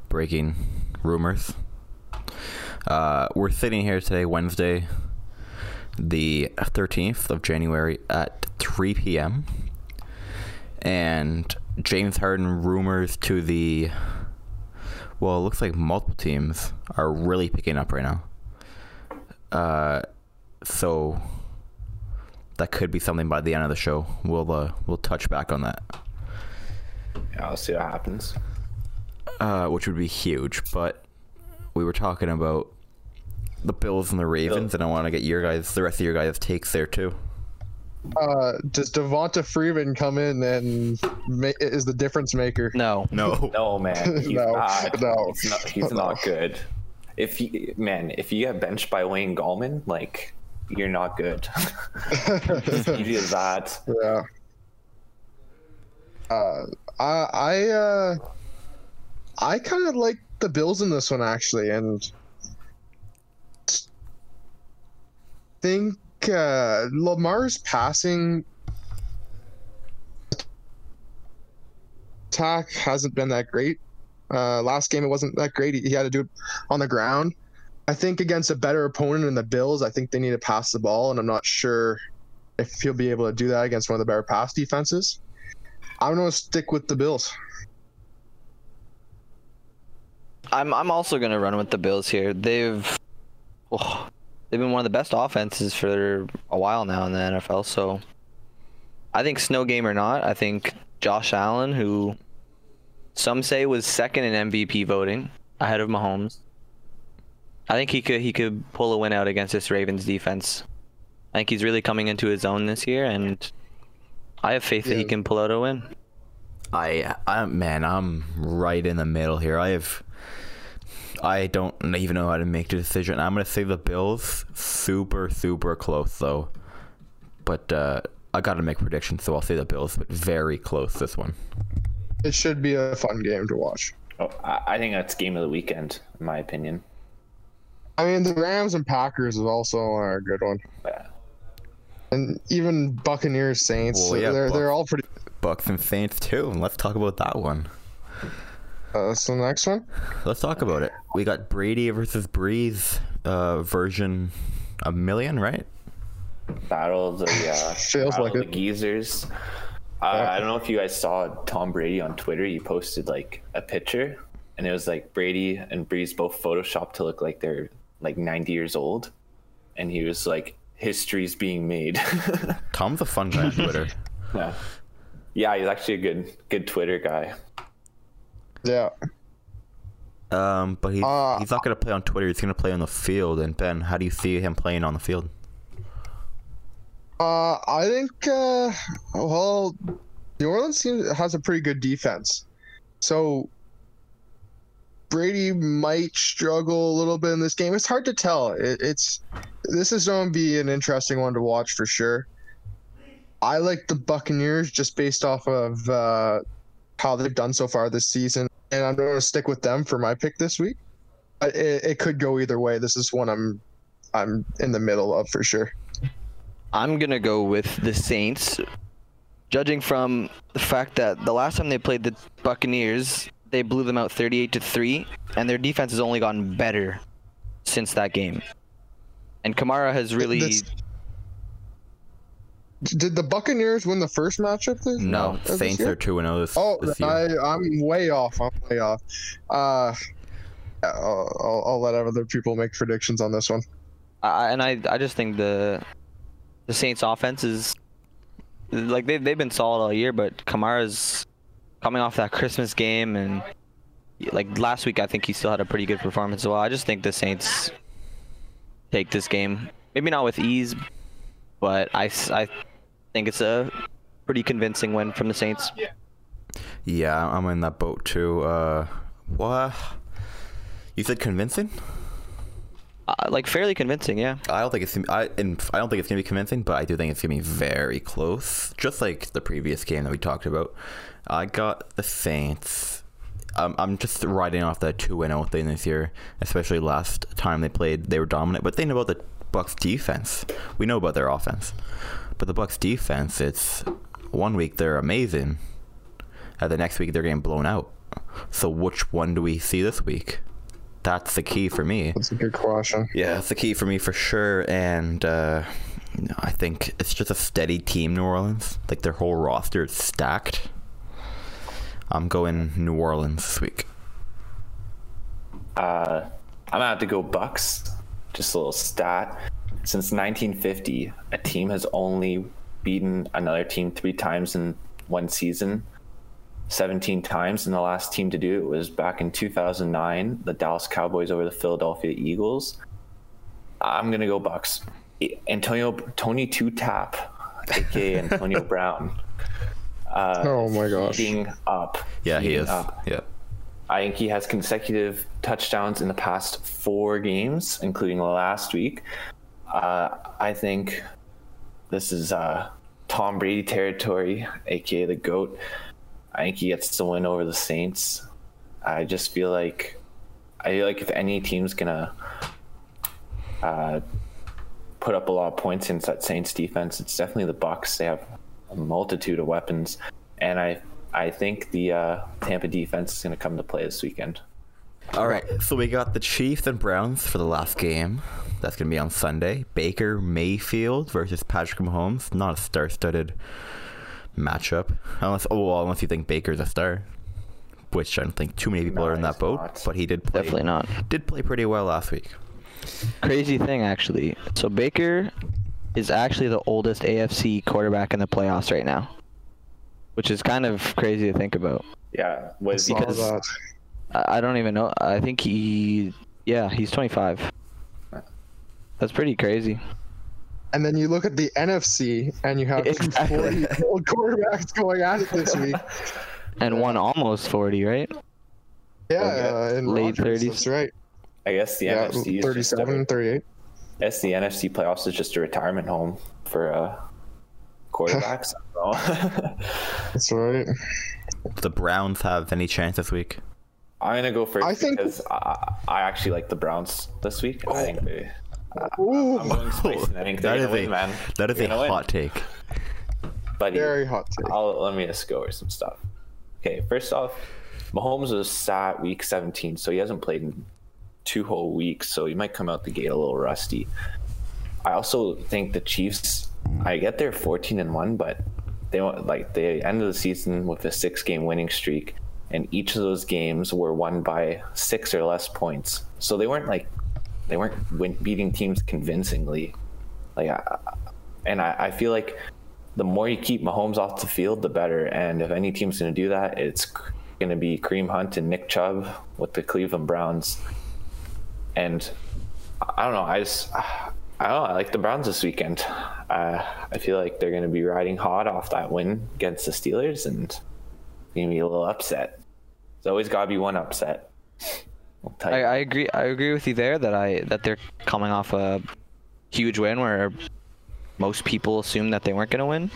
breaking rumors. Uh, we're sitting here today, Wednesday, the 13th of January at 3 p.m. And James Harden rumors to the. Well, it looks like multiple teams are really picking up right now. Uh, so that could be something by the end of the show. We'll uh, we'll touch back on that. yeah i'll see what happens uh, which would be huge. But we were talking about the Bills and the Ravens, and I want to get your guys, the rest of your guys' takes there too. Uh, does Devonta Freeman come in and ma- is the difference maker? No. No, no man [LAUGHS] he's No, not no. he's not, he's not good if he man if you get benched by wayne gallman like you're not good [LAUGHS] easy as that Yeah. Uh, I I uh, I kind of like the Bills in this one actually, and think uh, Lamar's passing attack hasn't been that great. Uh, last game it wasn't that great. He, he had to do it on the ground. I think against a better opponent in the Bills, I think they need to pass the ball, and I'm not sure if he'll be able to do that against one of the better pass defenses. I'm going to stick with the Bills. I'm I'm also gonna run with the Bills here. They've oh, they've been one of the best offenses for a while now in the NFL. So I think snow game or not, I think Josh Allen, who some say was second in MVP voting ahead of Mahomes, I think he could he could pull a win out against this Ravens defense. I think he's really coming into his own this year, and I have faith that he can pull out a win. I, I, man, I'm right in the middle here. I have, I don't even know how to make the decision. I'm gonna say the Bills. Super, super close though. But uh, I got to make predictions, so I'll say the Bills. But very close this one. It should be a fun game to watch. Oh, I, I think that's game of the weekend, in my opinion. I mean, the Rams and Packers is also a good one, Yeah. and even Buccaneers Saints. Well, yeah, they're Buc- they're all pretty. Bucs and Saints too. Let's talk about that one. Uh, so the next one, Let's talk about it. We got Brady versus Brees uh, version a million, right? Battle of the uh, [LAUGHS] Feels Battle like of it. the geezers. Uh, I don't know if you guys saw Tom Brady on Twitter. He posted like a picture, and it was like Brady and Brees both photoshopped to look like they're like 90 years old, and he was like, "History's being made." [LAUGHS] Tom's a fun guy on Twitter. [LAUGHS] yeah, yeah, he's actually a good good Twitter guy. Yeah. Um, but he's Uh, he's not gonna play on Twitter. He's gonna play on the field. And Ben, how do you see him playing on the field? Uh, I think uh, well, New Orleans seems, has a pretty good defense, so Brady might struggle a little bit in this game. It's hard to tell. It, it's this is going to be an interesting one to watch for sure. I like the Buccaneers just based off of uh, how they've done so far this season, and I'm going to stick with them for my pick this week. It, it could go either way. This is one I'm I'm in the middle of for sure. I'm gonna go with the Saints. Judging from the fact that the last time they played the Buccaneers, they blew them out 38 to three, and their defense has only gotten better since that game. And Kamara has really Did the Buccaneers win the first matchup? This, No, of this Saints year? are two and zero this, Oh, this year. I, I'm way off. I'm way off. Uh, I'll, I'll, I'll let other people make predictions on this one. I, and I I just think the the Saints offense is like they've they've been solid all year, but Kamara's coming off that Christmas game and like last week I think he still had a pretty good performance as well. I just think the Saints take this game. Maybe not with ease, but I, s- I think it's a pretty convincing win from the Saints. Yeah, I'm in that boat too. Uh, what? You said convincing? Uh, like fairly convincing, yeah. I don't think it's I and I don't think it's gonna be convincing, but I do think it's gonna be very close, just like the previous game that we talked about. I got the Saints. Um, I'm just riding off that two and zero thing this year, especially last time they played, they were dominant. But think about the Bucs defense. We know about their offense, but the Bucs defense, it's one week they're amazing, and the next week they're getting blown out. So which one do we see this week? That's the key for me. That's a good question. Yeah, that's the key for me for sure. And uh, you know, I think it's just a steady team, New Orleans. Like their whole roster is stacked. I'm going New Orleans this week. Uh, I'm gonna have to go Bucs. Just a little stat. Since 1950, a team has only beaten another team three times in one season. 17 times, and the last team to do it was back in 2009, the Dallas Cowboys over the Philadelphia Eagles. I'm gonna go Bucs. Antonio Tony Two Tap, aka [LAUGHS] Antonio Brown. Uh, Oh my gosh. heating up. Yeah, he is. Up. Yeah. I think he has consecutive touchdowns in the past four games, including last week. Uh, I think this is uh, Tom Brady territory, aka the GOAT. I think he gets the win over the Saints. I just feel like I feel like if any team's gonna uh, put up a lot of points against that Saints defense, it's definitely the Bucs. They have a multitude of weapons, and I I think the uh, Tampa defense is gonna come to play this weekend. All right, so we got the Chiefs and Browns for the last game. That's going to be on Sunday. Baker Mayfield versus Patrick Mahomes. Not a star-studded matchup, unless oh well, unless you think Baker's a star, which I don't think too many people No, are in that boat. not. But he did play, Definitely not. did play pretty well last week. Crazy thing, actually. So Baker is actually the oldest AFC quarterback in the playoffs right now, which is kind of crazy to think about. Yeah, was Because- that. I, I don't even know. I think he, yeah, he's 25. That's pretty crazy. And then you look at the NFC, and you have two Exactly. 40 old quarterbacks going at it this week. [LAUGHS] And one almost 40, right? Yeah, Okay. uh, in Late Rodgers, 30s. That's right. I guess the Yeah, NFC is 37, and 38. I guess the NFC playoffs is just a retirement home for uh, quarterbacks. I don't know. That's right. The Browns have any chance this week? I'm gonna go first I think- because I, I actually like the Browns this week. I think they. Ooh, I'm going spicy. I think that they're gonna win, a man. that is They're a gonna win. hot take. But very hot take. I'll, let me just go over some stuff. Okay, first off, Mahomes was sat week 17, so he hasn't played in two whole weeks, so he might come out the gate a little rusty. I also think the Chiefs. I get they're 14 and one, but they went like they ended the season with a six-game winning streak, and each of those games were won by six or less points. So they weren't like they weren't win- beating teams convincingly. Like, I, and I, I feel like the more you keep Mahomes off the field, the better. And if any team's going to do that, it's going to be Kareem Hunt and Nick Chubb with the Cleveland Browns. And I don't know. I just, I don't know. I like the Browns this weekend. Uh, I feel like they're going to be riding hot off that win against the Steelers and going to be a little upset. There's always got to be one upset. I'll I. I agree. I agree with you there that I that they're coming off a huge win where most people assumed that they weren't going to win.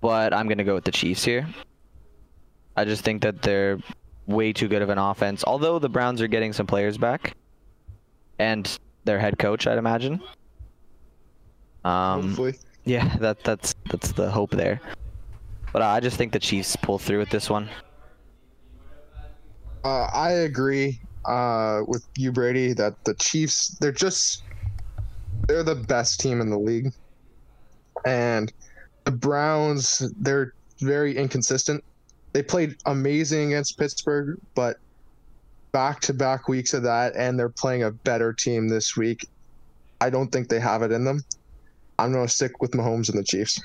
But I'm going to go with the Chiefs here. I just think that they're way too good of an offense. Although the Browns are getting some players back, and their head coach, I'd imagine. Um, Hopefully. yeah, that that's that's the hope there. But I just think the Chiefs pull through with this one. Uh, I agree uh, with you, Brady, that the Chiefs, they're just, they're the best team in the league. And the Browns, they're very inconsistent. They played amazing against Pittsburgh, but back to back weeks of that, and they're playing a better team this week. I don't think they have it in them. I'm going to stick with Mahomes and the Chiefs.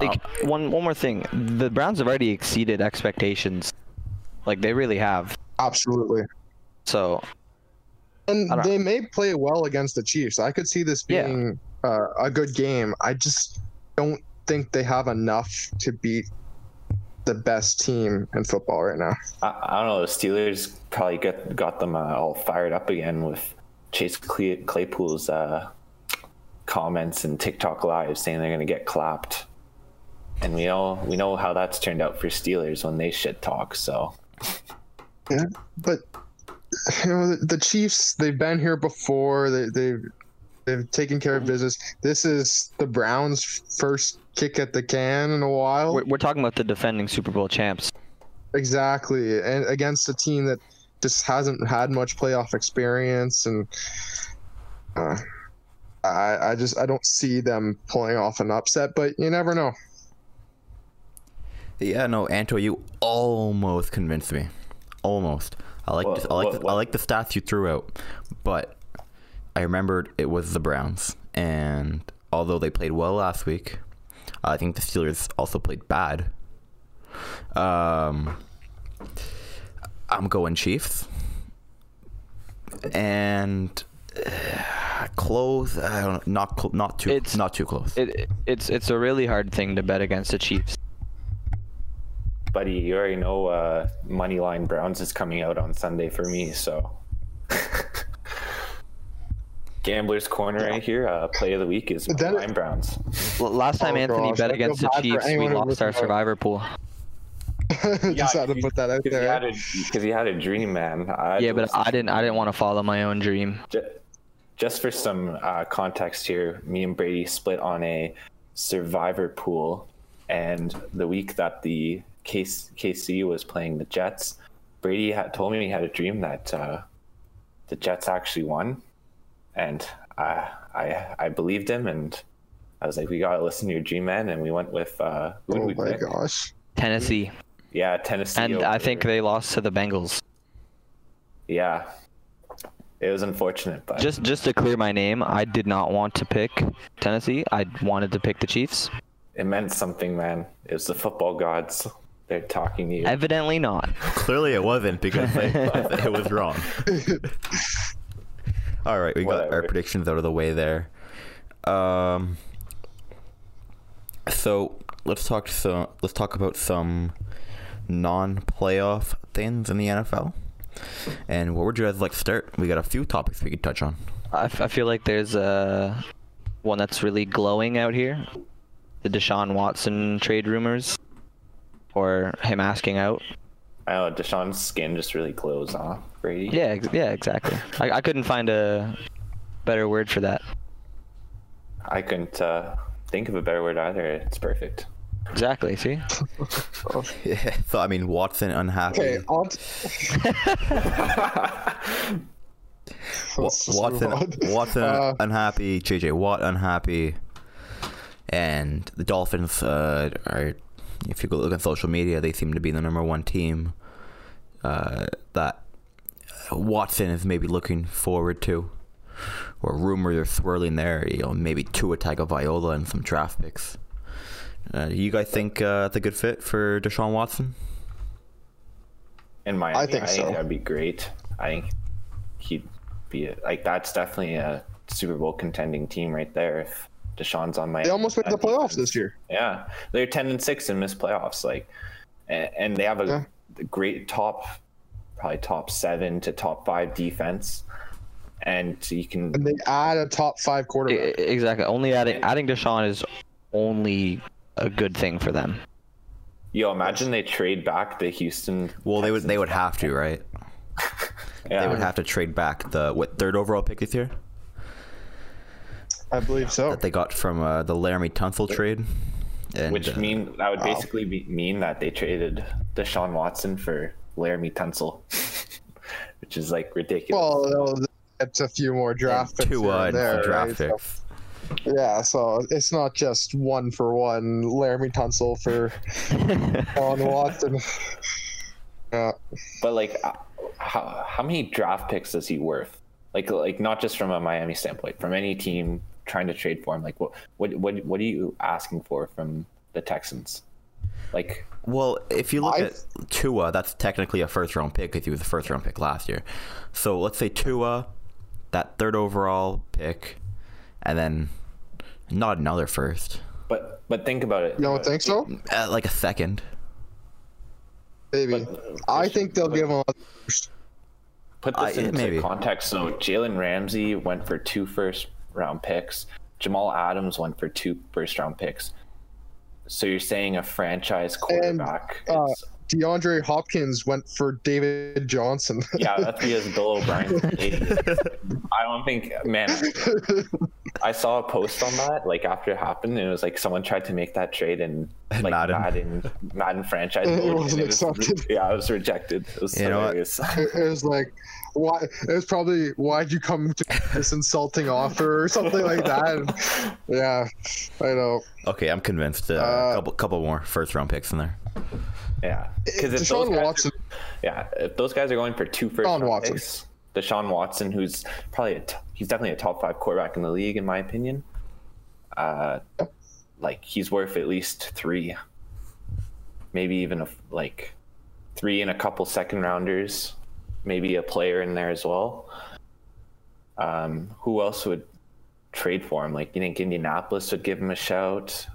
Like one one more thing, the Browns have already exceeded expectations. Like they really have. Absolutely. So And I don't- they may play well against the Chiefs. I could see this Yeah. being uh, a good game. I just don't think they have enough to beat the best team in football right now. I, I don't know. The Steelers probably got got them uh, all fired up again with Chase Clay, Claypool's uh, comments and TikTok live saying they're going to get clapped, and we know we know how that's turned out for Steelers when they shit talk. So Yeah, but you know the, the Chiefs. They've been here before. They, they've they've taken care of business. This is the Browns' first kick at the can in a while. we're, we're talking about the defending Super Bowl champs. Exactly, and against a team that just hasn't had much playoff experience, and uh, I, I just I don't see them pulling off an upset. But you never know. Yeah, no, Anto, you almost convinced me. Almost. I like What- the, I like what- the, I like the stats you threw out, but I remembered it was the Browns, and although they played well last week, I think the Steelers also played bad. Um, I'm going Chiefs, and uh, close. I don't know, not cl- not too It's- not too close. It, it's it's a really hard thing to bet against the Chiefs. Buddy, you already know uh, Moneyline Browns is coming out on Sunday for me. So [LAUGHS] Gambler's Corner right here. Uh, play of the week is But then- Moneyline Browns. L- Last time Oh, Anthony gosh, bet against the Chiefs, we lost our survivor pool. [LAUGHS] Just had to put that out Because he, there. had a- 'cause he had a dream, man. I Yeah, but I didn't. I didn't want to follow my own dream. Ju- Just for some uh, context here, me and Brady split on a survivor pool, and the week that the KC, KC was playing the Jets, Brady had told me he had a dream that uh, the Jets actually won, and I, I I believed him, and I was like, "We gotta listen to your dream, man," and we went with uh, who Oh we my pick? gosh. Tennessee, Yeah, Tennessee. and I over- think they lost to the Bengals. yeah, it was unfortunate, but Just just to clear my name, I did not want to pick Tennessee. I wanted to pick the Chiefs. it meant something, man. It was the football gods. They're talking to you. Evidently not. Clearly, it wasn't because they, [LAUGHS] it was wrong. [LAUGHS] All right, we got our predictions out of the way there. Um, so let's talk some. Let's talk about some non-playoff things in the NFL. And what would you guys like to start? We got a few topics we could touch on. I, f- I feel like there's uh, one that's really glowing out here. The Deshaun Watson trade rumors, or him asking out. I know Deshaun's skin just really glows off Brady. Yeah, ex- yeah, exactly. I, I couldn't find a better word for that. I couldn't uh, think of a better word either. It's perfect. Exactly. See. [LAUGHS] Yeah. So I mean, Watson unhappy. Okay, on t- [LAUGHS] Wa- Let's just Watson, move on. Watson Uh, unhappy. JJ Watt unhappy, and the Dolphins uh, are. If you go look on social media, they seem to be the number one team uh, that Watson is maybe looking forward to, or rumors are swirling there. You know, maybe Tua Viola and some draft picks. Uh, do you guys think uh, that's a good fit for Deshaun Watson? In my, I think so. that'd be great. I think he'd be a, like that's definitely a Super Bowl contending team right there. If Deshaun's on my, they almost made the playoffs defense. this year. Yeah, they're ten and six and missed playoffs. Like, and, and they have a Yeah. great top, probably top seven to top five defense, and you can And they add a top five quarterback. exactly. Only adding adding Deshaun is only a good thing for them. Yo, imagine they trade back the Houston. Well, they would. They would have to, right? [LAUGHS] Yeah. They would have to trade back the what third overall pick this year I believe so. that they got from uh, the Laremy Tunsil trade. And, Which uh, mean that would wow. basically be, mean that they traded Deshaun Watson for Laremy Tunsil, [LAUGHS] which is like ridiculous. Well, it's a few more draft picks here Tua and and there, draft right? So- picks. yeah, so it's not just one for one Laremy Tunsil for [LAUGHS] on Watson. Yeah, but like, uh, how how many draft picks is he worth? Like like not just from a Miami standpoint, from any team trying to trade for him. Like what what what what are you asking for from the Texans? Like Well, if you look I- at Tua, that's technically a first round pick because he was a first round pick last year. So let's say Tua, that third overall pick, and then not another first, but but think about it. you don't think so? uh, like a second. Maybe. I think they'll give him. A, Put this I- into maybe. context. So Jalen Ramsey went for two first round picks. Jamal Adams went for two first round picks. So you're saying a franchise quarterback? uh, is- DeAndre Hopkins went for David Johnson. [LAUGHS] yeah, that's because Bill O'Brien's an idiot. [LAUGHS] I don't think, man. I saw a post on that like after it happened, and it was like someone tried to make that trade in [LAUGHS] like Madden. Madden, Madden, franchise. It mode, wasn't and was- accepted. yeah, it was rejected. It was You know what? it was like, why? It was probably why'd you come to [LAUGHS] this insulting offer or something like that. And, [LAUGHS] yeah, I know. Okay, I'm convinced. Uh, a Uh, couple, couple more first round picks in there. Yeah, because if those Deshaun guys Watson. Yeah, if those guys are going for two first Deshaun round Watson. picks, Deshaun Watson, who's probably a t- he's definitely a top five quarterback in the league in my opinion. Uh, like he's worth at least three, maybe even a, like three and a couple second rounders, maybe a player in there as well. Um, who else would trade for him? Like you think Indianapolis would give him a shout,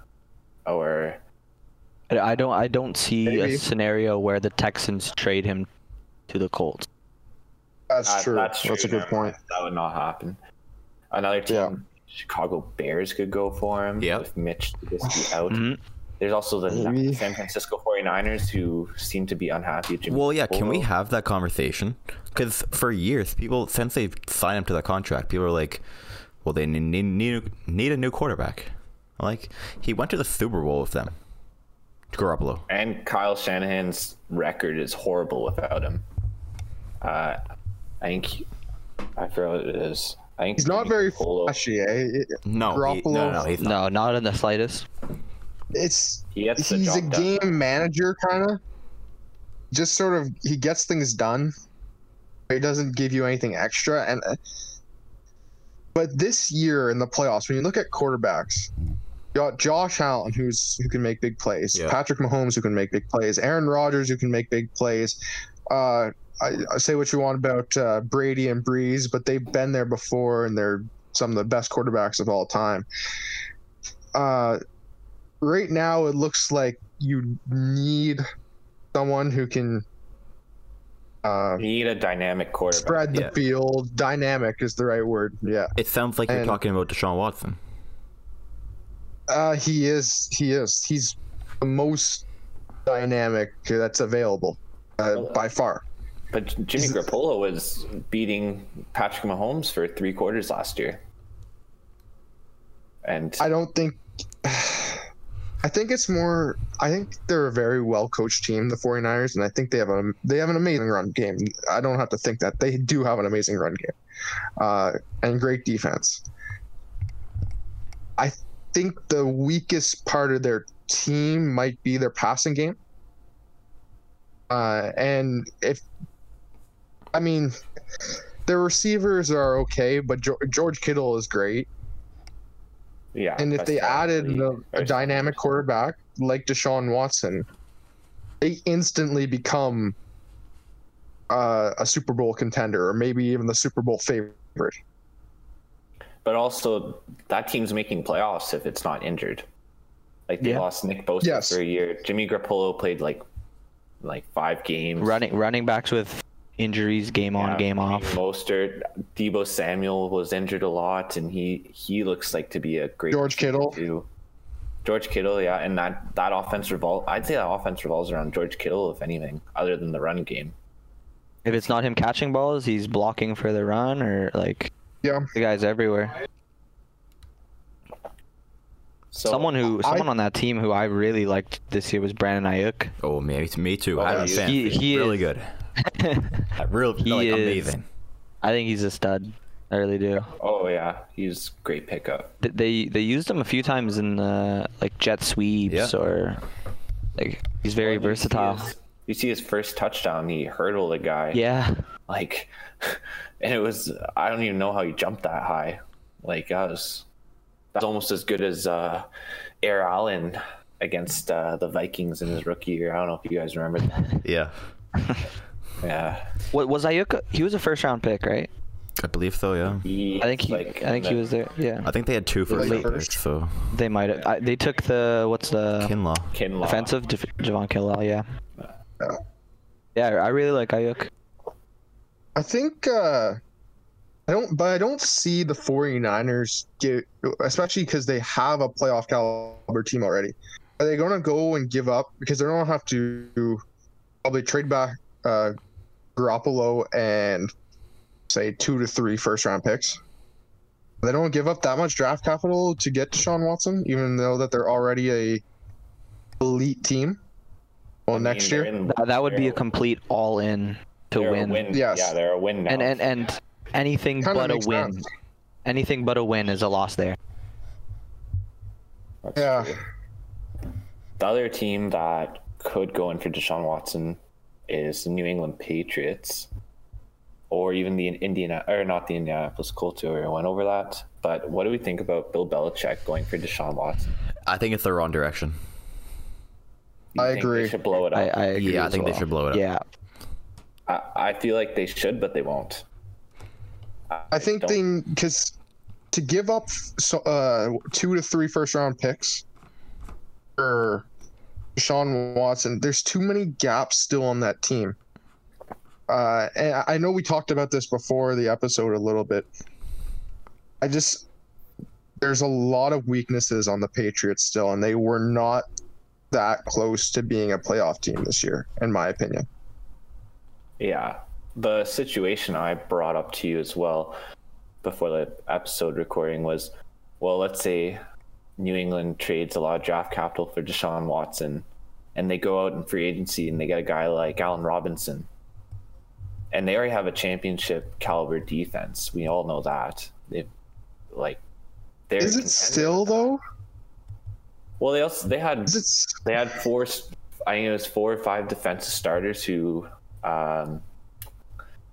or I I don't. I don't see Maybe. a scenario where the Texans trade him to the Colts. That's Uh, true. That's, a good never point. That would not happen. Another team, Yeah. Chicago Bears could go for him. Yep. If Mitch just be [LAUGHS] out. hmm There's also the Maybe. San Francisco 49ers who seem to be unhappy. Jimmy Well, yeah. Can we have that conversation? Because for years, people since they signed him to that contract, people are like, "Well, they need need, need, need a new quarterback." Like he went to the Super Bowl with them, Garoppolo. And Kyle Shanahan's record is horrible without him. Uh, I think I forget what it is. I think He's not very Garoppolo- flashy. Eh? No, he, no, no, no, he's not. No, not in the slightest. It's He he's a job done. game manager kind of. Just sort of he gets things done. But he doesn't give you anything extra and. uh, But this year in the playoffs, when you look at quarterbacks, you got Josh Allen who's who can make big plays, Yeah. Patrick Mahomes who can make big plays, Aaron Rodgers who can make big plays. Uh, I, I say what you want about uh, Brady and Brees, but they've been there before, and they're some of the best quarterbacks of all time. Uh, right now, it looks like you need someone who can uh, You need a dynamic quarterback. spread the Yeah. field. Dynamic is the right word. Yeah, It sounds like you're talking about Deshaun Watson. uh, he is. He is. He's the most dynamic that's available uh, by far. But Jimmy Is- Garoppolo was beating Patrick Mahomes for three quarters last year. And I don't think. I think it's more. I think they're a very well coached team, the 49ers, and I think they have a they have an amazing run game. I don't have to think that they do have an amazing run game, uh, and great defense. I think the weakest part of their team might be their passing game. Uh, and if, I mean, their receivers are okay, but George Kittle is great. Yeah, And if they added probably- a, a dynamic quarterback like Deshaun Watson, they instantly become uh, a Super Bowl contender or maybe even the Super Bowl favorite. But also, that team's making playoffs if it's not injured. Like they Yeah. lost Nick Bosa Yes. for a year. Jimmy Garoppolo played like like five games. Running running backs with injuries, game on, game off. Mostert, Deebo Samuel was injured a lot, and he he looks like to be a great George Kittle. too. George Kittle, yeah, and that that offense revol I'd say that offense revolves around George Kittle, if anything, other than the run game. If it's not him catching balls, he's blocking for the run or like Yeah. the guy's everywhere. So someone who I- someone on that team who I really liked this year was Brandon Aiyuk. Oh, me, me too. Oh, I'm a he- fan. he- he really is- good. Real, He like, is- amazing. I think he's a stud. I really do. Oh yeah, he's great pickup. They they used him a few times in uh, like jet sweeps Yeah. or like he's very Well, you see versatile. his- You see his first touchdown, he hurdled a guy. Yeah, Like, [LAUGHS] and it was I don't even know how he jumped that high. Like that was that's almost as good as uh, Air Allen against uh, the Vikings in his rookie year. I don't know if you guys remember that. Yeah, [LAUGHS] Yeah, what was Aiyuk? a- He was a first round pick, right? I believe so. Yeah, he, I think he like, I think he was there. Yeah, I think they had two first Late round picks. So they might have. I- They took the what's the Kinlaw. Kinlaw. offensive Jav- Javon Kinlaw? Yeah. Yeah. Yeah, I really like Aiyuk. I think uh I don't but I don't see the 49ers get especially because they have a playoff caliber team already. Are they gonna go and give up because they don't have to probably trade back uh Garoppolo and say two to three first round picks? They don't give up that much draft capital to get Deshaun Watson, even though that they're already a elite team. Well, I mean, next they're year. in- That, that would be a complete all in to win. win. Yes. Yeah, they're a win now. And and and anything Kinda but a win. sense. Anything but a win is a loss there. That's Yeah. true. The other team that could go in for Deshaun Watson is the New England Patriots, or even the Indiana, or not the Indianapolis Colts. We already went over that. But what do we think about Bill Belichick going for Deshaun Watson? I think it's the wrong direction. You I think agree. They should blow it up. I, I agree Yeah, I think well. they should blow it up. Yeah, I, I feel like they should, but they won't. I think don't- they because to give up so, uh, two to three first round picks for Sean Watson, there's too many gaps still on that team. Uh, and I- I know we talked about this before the episode a little bit. I just there's a lot of weaknesses on the Patriots still, and they were not that close to being a playoff team this year, in my opinion. Yeah. The situation I brought up to you as well before the episode recording was well, let's say New England trades a lot of draft capital for Deshaun Watson and they go out in free agency and they get a guy like Allen Robinson. And they already have a championship caliber defense. We all know that. They like they're Is it still though? Well, they also they had they had four I think it was four or five defensive starters who um,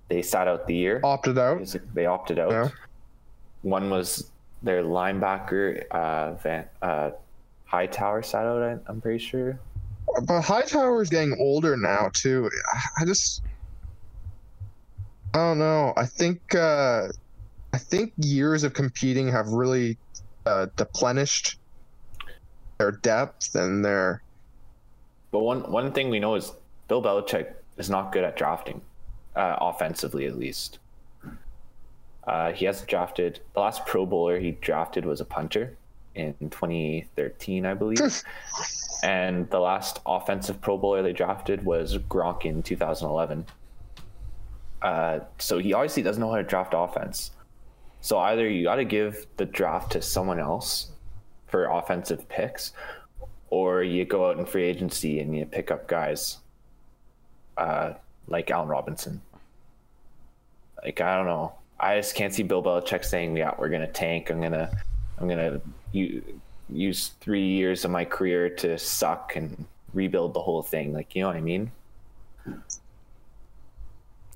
they sat out the year. Opted out. They opted out. Yeah. One was their linebacker, uh, Van, uh, Hightower sat out. I'm pretty sure. But Hightower is getting older now too. I just, I don't know. I think, uh, I think years of competing have really uh, deplenished their depth and their. But one one thing we know is Bill Belichick is not good at drafting, uh, offensively at least. Uh, he has drafted the last Pro Bowler he drafted was a punter in 2013, I believe, and the last offensive Pro Bowler they drafted was Gronk in 2011. Uh, so he obviously doesn't know how to draft offense. So either you got to give the draft to someone else for offensive picks, or you go out in free agency and you pick up guys uh, like Allen Robinson. Like I don't know. I just can't see Bill Belichick saying, "Yeah, we're gonna tank. I'm gonna, I'm gonna use three years of my career to suck and rebuild the whole thing." Like, you know what I mean?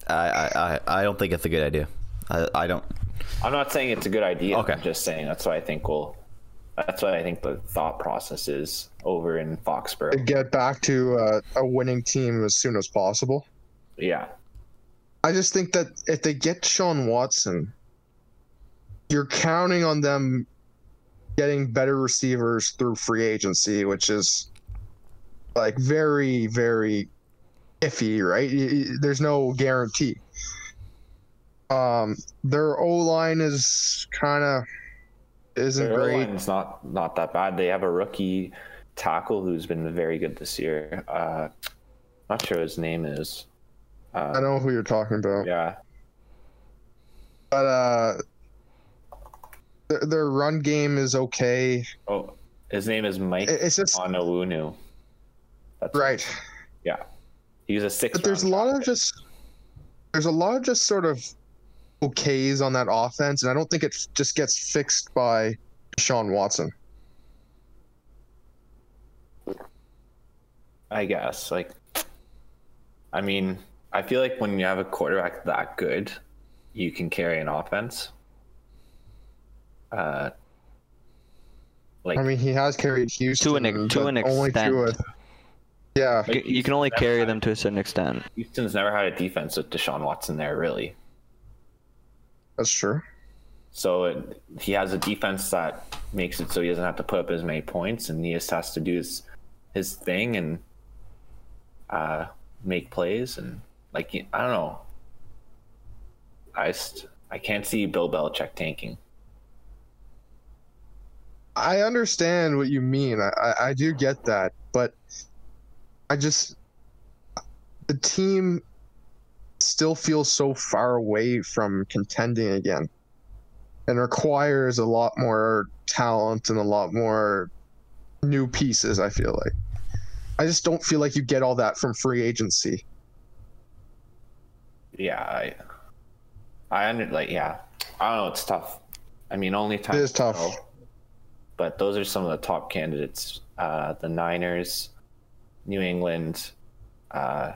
I I I don't think it's a good idea. I I don't. I'm not saying it's a good idea. Okay. I'm just saying that's what I think we'll. That's what I think the thought process is over in Foxborough. Get back to uh, a winning team as soon as possible. Yeah. I just think that if they get Sean Watson, you're counting on them getting better receivers through free agency, which is like very, very iffy, right? There's no guarantee. Um, their O line is kind of isn't their great. It's not not that bad. They have a rookie tackle who's been very good this year. Uh, not sure his name is. Uh, I know who you're talking about. Yeah. But uh, their, their run game is okay. Oh, his name is Mike it's just, Onwenu. That's right. Yeah, he's a six. But there's a lot of just there's a lot of just sort of okays on that offense, and I don't think it just gets fixed by Sean Watson. I guess like, I mean, I feel like when you have a quarterback that good, you can carry an offense. Uh, like I mean, he has carried Houston to an to an extent. To a, yeah, like you can only carry had, them to a certain extent. Houston's never had a defense with Deshaun Watson there, really. That's true. So it, he has a defense that makes it so he doesn't have to put up as many points, and he just has to do his his thing and uh, make plays and like I don't know. I just, I can't see Bill Belichick tanking. I understand what you mean. I, I do get that, but I just the team still feels so far away from contending again and requires a lot more talent and a lot more new pieces i feel like i just don't feel like you get all that from free agency yeah, I, I under like yeah, I don't know. It's tough. I mean, only time it is tough. Know, but those are some of the top candidates: uh, the Niners, New England, uh,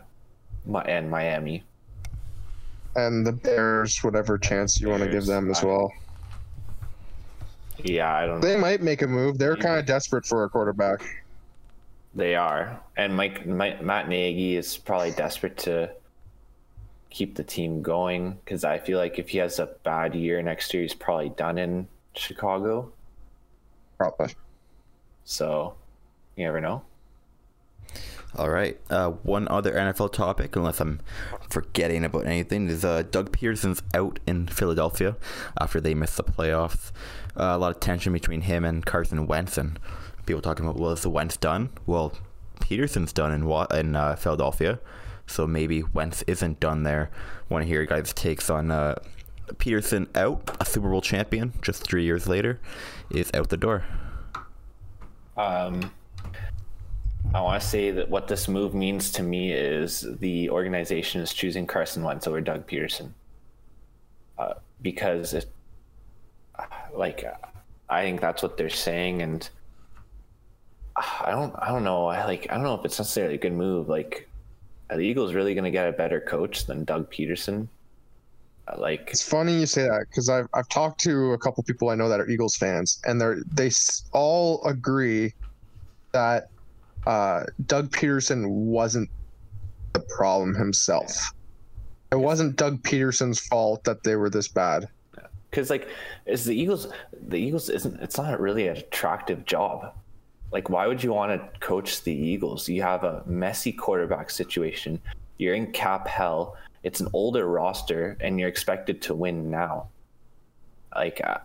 and Miami, and the Bears. Whatever chance you Bears, want to give them as I, well. Yeah, I don't. They know. might make a move. They're kind of desperate for a quarterback. They are, and Mike, Mike Matt Nagy is probably desperate to keep the team going because I feel like if he has a bad year next year, he's probably done in Chicago. Probably. So, you never know. All right. Uh, one other NFL topic, unless I'm forgetting about anything, is uh, Doug Pederson's out in Philadelphia after they missed the playoffs. Uh, a lot of tension between him and Carson Wentz, and people talking about, well, is the Wentz done? Well, Pederson's done in in uh, Philadelphia, so maybe Wentz isn't done there. Want to hear your guys' takes on uh, Pederson out, a Super Bowl champion, just three years later, is out the door. Um, I want to say that what this move means to me is the organization is choosing Carson Wentz over Doug Pederson. Uh, because it, like, I think that's what they're saying, and I don't, I don't know. I like, I don't know if it's necessarily a good move. Like, are the Eagles really going to get a better coach than Doug Pederson? Like, It's funny you say that because I've I've talked to a couple people I know that are Eagles fans, and they're they all agree that uh, Doug Pederson wasn't the problem himself. It wasn't Doug Pederson's fault that they were this bad. because like is the eagles the eagles isn't it's not really an attractive job like why would you want to coach the eagles? You have a messy quarterback situation. You're in cap hell. It's an older roster and you're expected to win now. Like uh,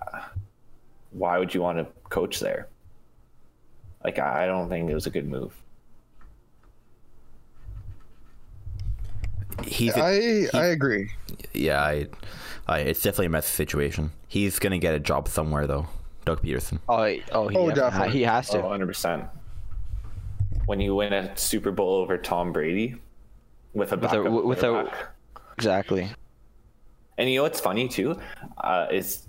why would you want to coach there? Like i I don't think it was a good move. He's a- I I agree. yeah, I, I, it's definitely a messy situation. He's gonna get a job somewhere though, Doug Pederson. Oh, he- oh, he, Oh, definitely- definitely. he has to. Oh, 100%. When you win a Super Bowl over Tom Brady with a With a- backup with a- quarterback. Exactly. And you know what's funny too? Uh, is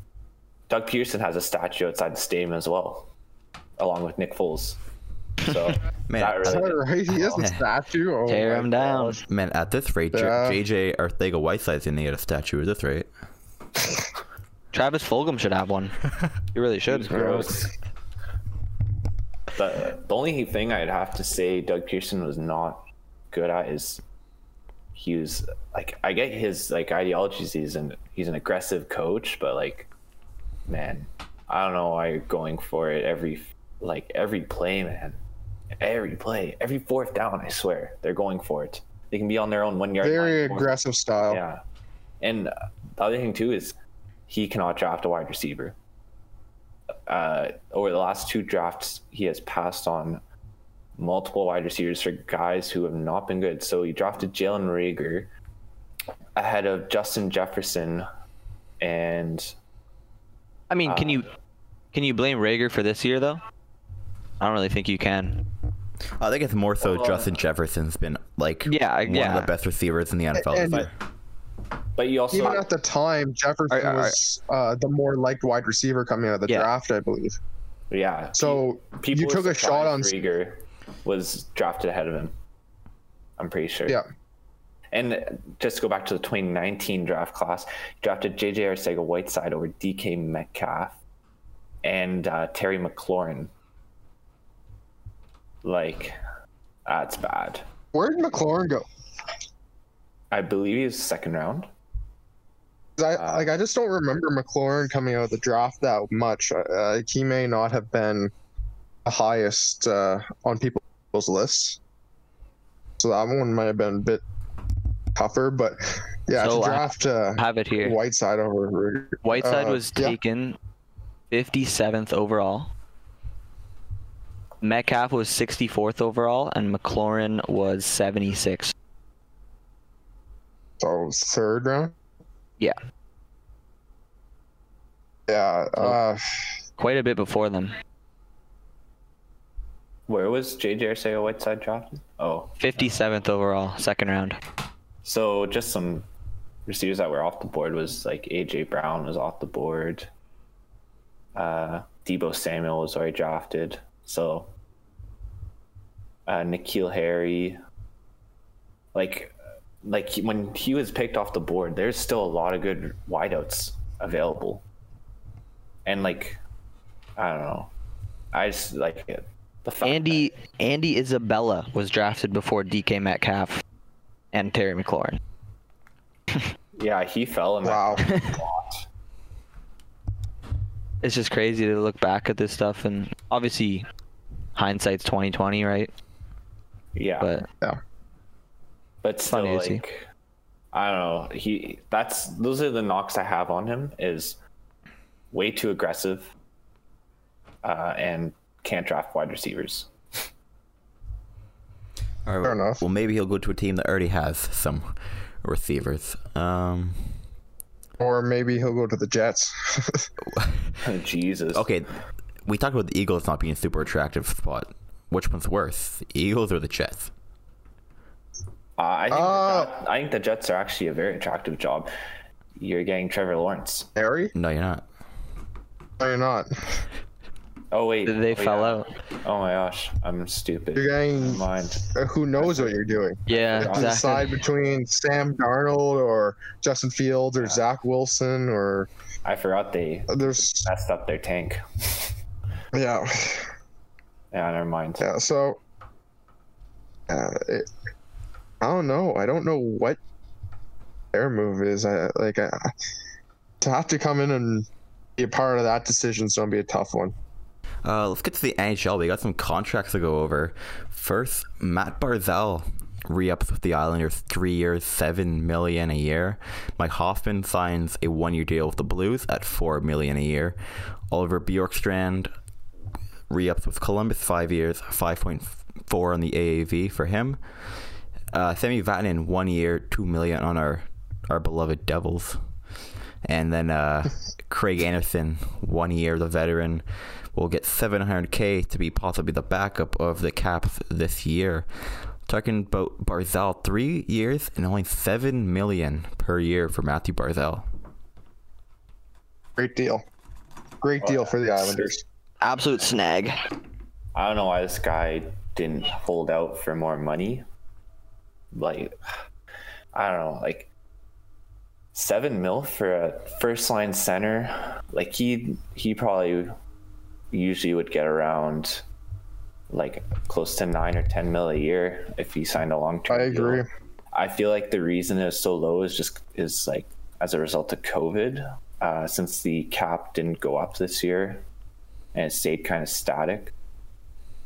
Doug Pederson has a statue outside the stadium as well, along with Nick Foles. So [LAUGHS] Man, that Is that really, right? He has a statue. Oh Tear him down. gosh. Man, at this rate, J- Yeah. JJ Arcega Whiteside's gonna get a statue. Is this right? [LAUGHS] Travis Fulgham should have one. [LAUGHS] He really should. gross. The, the only thing I'd have to say Doug Pederson was not good at is he was like I get his like ideologies. He's an he's an aggressive coach, but like, man, I don't know why you're going for it every like every play, man. Every play, every fourth down, I swear they're going for it. They can be on their own one yard. Very line. aggressive style. Yeah. And uh, the other thing too is he cannot draft a wide receiver. Uh, over the last two drafts, he has passed on multiple wide receivers for guys who have not been good. So he drafted Jalen Reagor ahead of Justin Jefferson, and I mean, can Uh, you can you blame Reagor for this year though? I don't really think you can. I think it's more so Well, Justin Jefferson's been like Yeah, one yeah. of the best receivers in the NFL. And- this year. But you also Even at the time, Jefferson Are- are- was uh, the more liked wide receiver coming out of the Yeah. draft, I believe. yeah. So people you took a shot on. surprised was drafted ahead of him. I'm pretty sure. Yeah. And just to go back to the 2019 draft class, drafted JJ Arcega Whiteside over DK Metcalf and uh, Terry McLaurin. Like, that's bad. Where did McLaurin go? I believe he was second round. I Uh, like I just don't remember McLaurin coming out of the draft that much. Uh, he may not have been the highest uh, on people's lists, so that one might have been a bit tougher. But yeah, So, to uh, draft uh, Have it here. Whiteside over Whiteside uh, was yeah. taken 57th overall. Metcalf was 64th overall, and McLaurin was 76th. So third round. Yeah, Yeah, uh, quite a bit before them. Where was JJ Arcega Whiteside drafted? Oh, 57th overall, second round. so just some receivers that were off the board was like AJ Brown was off the board. Uh, Deebo Samuel was already drafted. So uh, N'Keal Harry, like, like when he was picked off the board, there's still a lot of good wideouts available. And like, I don't know, I just like it. The fact Andy Andy Isabella was drafted before DK Metcalf and Terry McLaurin. [LAUGHS] yeah, he fell in Wow. that lot. [LAUGHS] It's just crazy to look back at this stuff, and obviously, hindsight's 2020, right? Yeah, But yeah. But still funny to see. like i don't know he that's those are the knocks i have on him is way too aggressive uh, and can't draft wide receivers [LAUGHS] All right, Fair enough. Well, maybe he'll go to a team that already has some receivers. Um, Or maybe he'll go to the Jets. [LAUGHS] [LAUGHS] Jesus. okay, we talked about the Eagles not being a super attractive spot. Which one's worse, the Eagles or the Jets? Uh, I think Uh, the Jets, I think the Jets are actually a very attractive job. You're getting Trevor Lawrence. Harry? No, you're not. No, you're not. Oh wait, did They oh, fell yeah. out. Oh my gosh, I'm stupid. You're getting mind. uh, who knows what you're doing. Yeah, You have to decide between Sam Darnold or Justin Fields or Zach Wilson or I forgot they there's messed up their tank. [LAUGHS] yeah Yeah, never mind. yeah so uh, it, I don't know I don't know what their move is I like I, to have to come in and be a part of that decision is gonna be a tough one. Uh, let's get to the NHL. We got some contracts to go over. First, Matt Barzal re-ups with the Islanders, three years, seven million a year. Mike Hoffman signs a one-year deal with the Blues at four million a year. Oliver Bjorkstrand re-ups with Columbus, five years, five point four on the AAV for him. Uh, Sami Vatanen, one year, two million on our our beloved Devils. And then uh, [LAUGHS] Craig Anderson, one year, the veteran, will get 700k to be possibly the backup of the Caps this year. Talking about Barzal, three years and only seven million per year for Matthew Barzal. Great deal, great deal for the Islanders. Absolute snag. I don't know why this guy didn't hold out for more money. Like, I don't know, like seven mil for a first line center. Like he he probably usually would get around like close to nine or ten mil a year if he signed a long term. I agree. I feel like the reason it's so low is just is like as a result of COVID. Uh, since the cap didn't go up this year, and it stayed kind of static.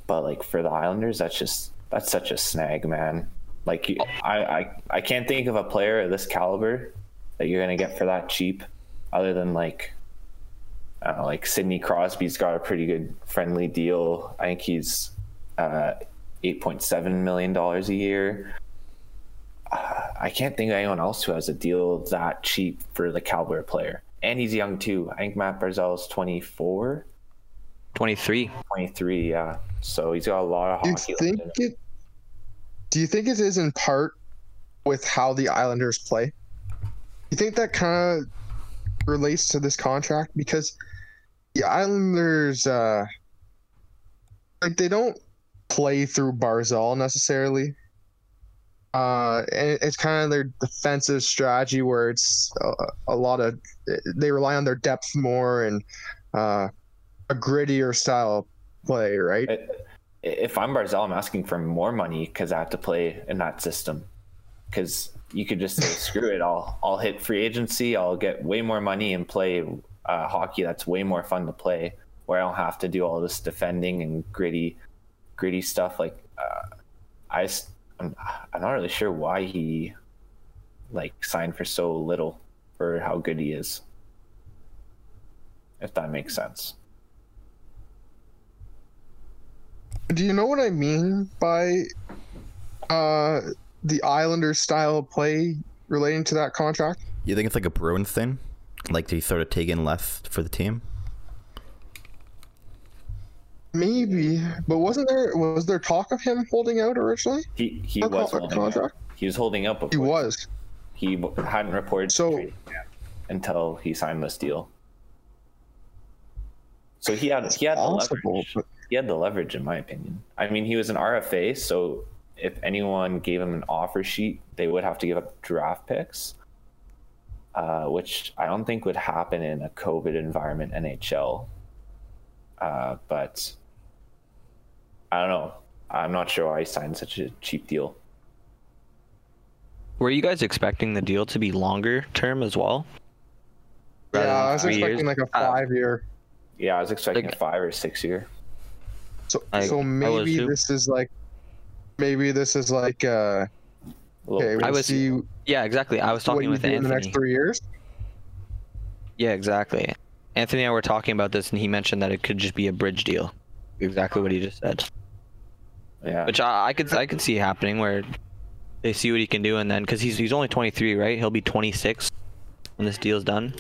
But like for the Islanders, that's just that's such a snag, man. Like you, I, I I can't think of a player of this caliber that you're gonna get for that cheap, other than like I don't know, like Sidney Crosby's got a pretty good friendly deal. I think he's uh, eight point seven million dollars a year. Uh, I can't think of anyone else who has a deal that cheap for the caliber player. And he's young too. I think Matt Barzal is 24, 23. 23, yeah. So he's got a lot of Do you hockey. left think in him. it? Do you think it is in part with how the Islanders play? You think that kind of relates to this contract because the Islanders, uh, like they don't play through Barzal necessarily. Uh, and it's kind of their defensive strategy where it's a, a lot of they rely on their depth more and uh, a grittier style play, right? If I'm Barzal, I'm asking for more money because I have to play in that system. Because you could just say, [LAUGHS] "Screw it! I'll I'll hit free agency. I'll get way more money and play uh, hockey that's way more fun to play, where I don't have to do all this defending and gritty, gritty stuff." Like, uh, I I'm, I'm not really sure why he like signed for so little for how good he is. If that makes sense. Do you know what I mean by uh the Islanders style of play relating to that contract? You think it's like a Bruins thing? Like they sort of take in less for the team? Maybe, but wasn't there was there talk of him holding out originally? He he For was con- holding up. contract? He was holding up. He was. He hadn't reported So- training until he signed this deal. So he had he had the leverage. but He had the leverage, in my opinion. I mean, he was an RFA, so if anyone gave him an offer sheet, they would have to give up draft picks, uh, which I don't think would happen in a COVID environment NHL. Uh, but I don't know. I'm not sure why he signed such a cheap deal. Were you guys expecting the deal to be longer term as well? Yeah, I was expecting years? like a Uh, five year. Yeah, I was expecting Like- a five or six year. So I- I so maybe too. this is like maybe this is like uh okay, we'll I was see Yeah, exactly. I was what talking you with do in the next three years. Yeah, exactly. Anthony and I were talking about this, and he mentioned that it could just be a bridge deal. Exactly what he just said. Yeah. which I, I could I could see happening where they see what he can do, and then because he's he's only 23, right? He'll be 26 when this deal's done.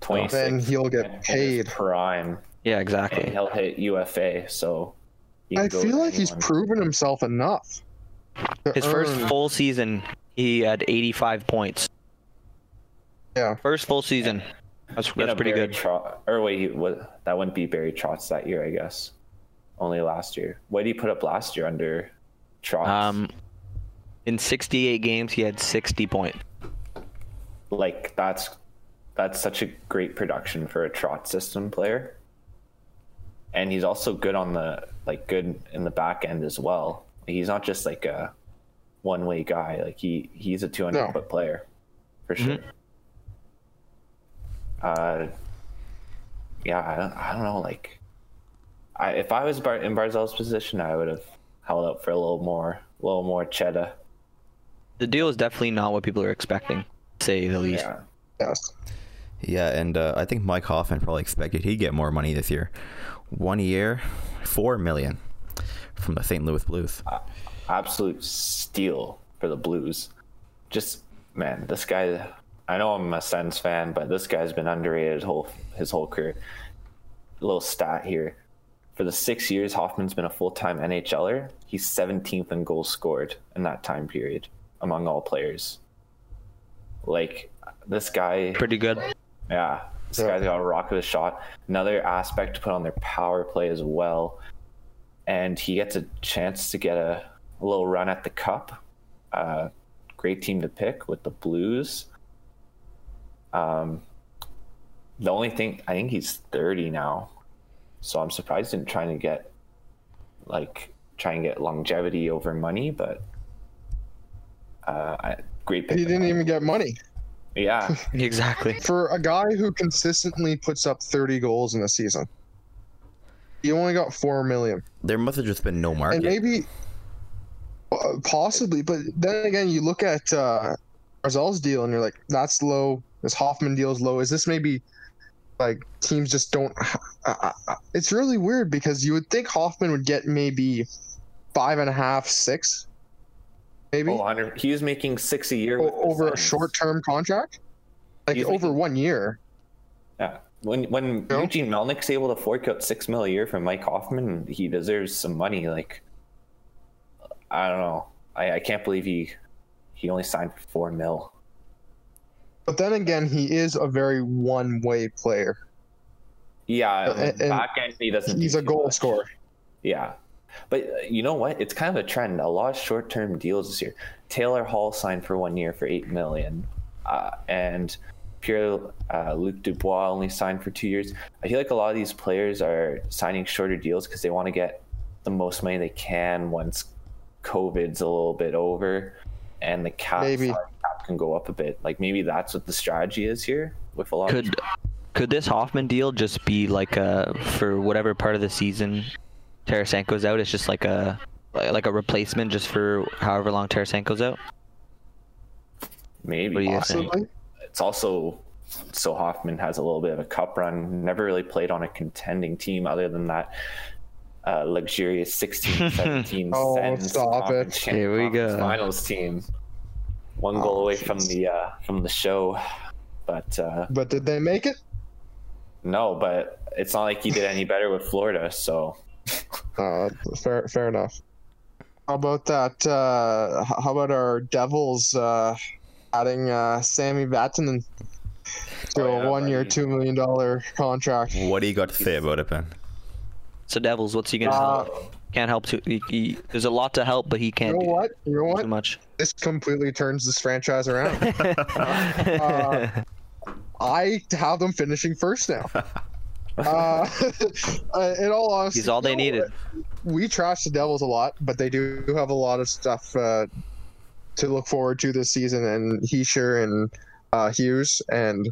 26. Then he'll get paid. prime. Yeah, And exactly. he'll hit UFA, so. I feel to like he's proven himself enough. to His first full season, he had 85 points. Yeah. First full season. That's You know, that's pretty Barry good. Trotz, or wait, he- what? That wouldn't be Barry Trotz that year, I guess. Only last year. What did he put up last year under Trotz? Um, in 68 games, he had 60 points. like that's that's such a great production for a Trotz system player and he's also good on the like good in the back end as well he's not just like a one way guy like he he's a 200 No. foot player for sure uh yeah I don't, I don't know like I, if I was Bar- in Barzal's position I would have held out for a little more a little more cheddar The deal is definitely not what people are expecting, say the least. yeah Yes. Yeah, and uh, I think Mike Hoffman probably expected he'd get more money this year. One year, four million from the St. Louis Blues. absolute steal for the Blues. Just man, this guy. I know I'm a Sens fan, but this guy's been underrated his whole his whole career. little stat here: for the six years Hoffman's been a full time NHLer, he's 17th in goals scored in that time period among all players. Like this guy, Pretty good. yeah, this Yeah. guy's got a rock of a shot. Another aspect to put on their power play as well. And he gets a chance to get a, a little run at the cup. Uh, great team to pick with the Blues. Um, the only thing I think he's 30 now, so I'm surprised in trying to get like try and get longevity over money, but uh, I, great pick. He didn't even get money. Yeah, [LAUGHS] Exactly. For a guy who consistently puts up 30 goals in a season, he only got 4 million. There must have just been no market. And market. maybe, uh, possibly, but then again, you look at uh, Barzal's deal and you're like, that's low. This Hoffman deal is low. Is this maybe like teams just don't? Uh, uh, it's really weird because you would think Hoffman would get maybe five and a half, six, maybe Oh, 100 he was making six a year o- over a short term contract, like He's over making- one year. Yeah. When when No. Eugene Melnyk's able to fork out six mil a year from Mike Hoffman, he deserves some money. Like, I don't know. I, I can't believe he he only signed for four mil. But then again, he is a very one way player. Yeah, and- back end he doesn't. He's a goal much. scorer. Yeah, but uh, you know what? It's kind of a trend. A lot of short term deals this year. Taylor Hall signed for one year for eight million, uh, and Pierre uh, Luc Dubois only signed for two years. I feel like a lot of these players are signing shorter deals because they want to get the most money they can once COVID's a little bit over, and the cap, Maybe. cap can go up a bit. Like maybe that's what the strategy is here with a lot. of Could could this Hoffman deal just be like a for whatever part of the season Tarasenko's out? It's just like a like a replacement just for however long Tarasenko's out. maybe What do you possibly. Possibly. it's also so Hoffman has a little bit of a cup run. Never really played on a contending team other than that uh, luxurious 16 [LAUGHS] 17 Oh, Sens stop it. Here we go. finals team. One goal Oh, away from the uh, from the show, but uh, But did they make it? no. But it's not like he did any better with Florida. So Uh, fair, fair enough. How about that? Uh, how about our Devils uh, adding uh, Sami Vatanen to Oh, yeah, a one-year, two million dollar contract? What do you got to say about it, Ben? So Devils, what's he gonna Uh, help? Can't help too. He, he, there's a lot to help, but he can't You know do what? You know too what? much. This completely turns this franchise around. [LAUGHS] Uh, I have them finishing first now. [LAUGHS] Uh, [LAUGHS] uh, in all honesty, He's all they needed. we trash the Devils a lot, but they do have a lot of stuff uh, to look forward to this season. And Hischier and uh, Hughes, and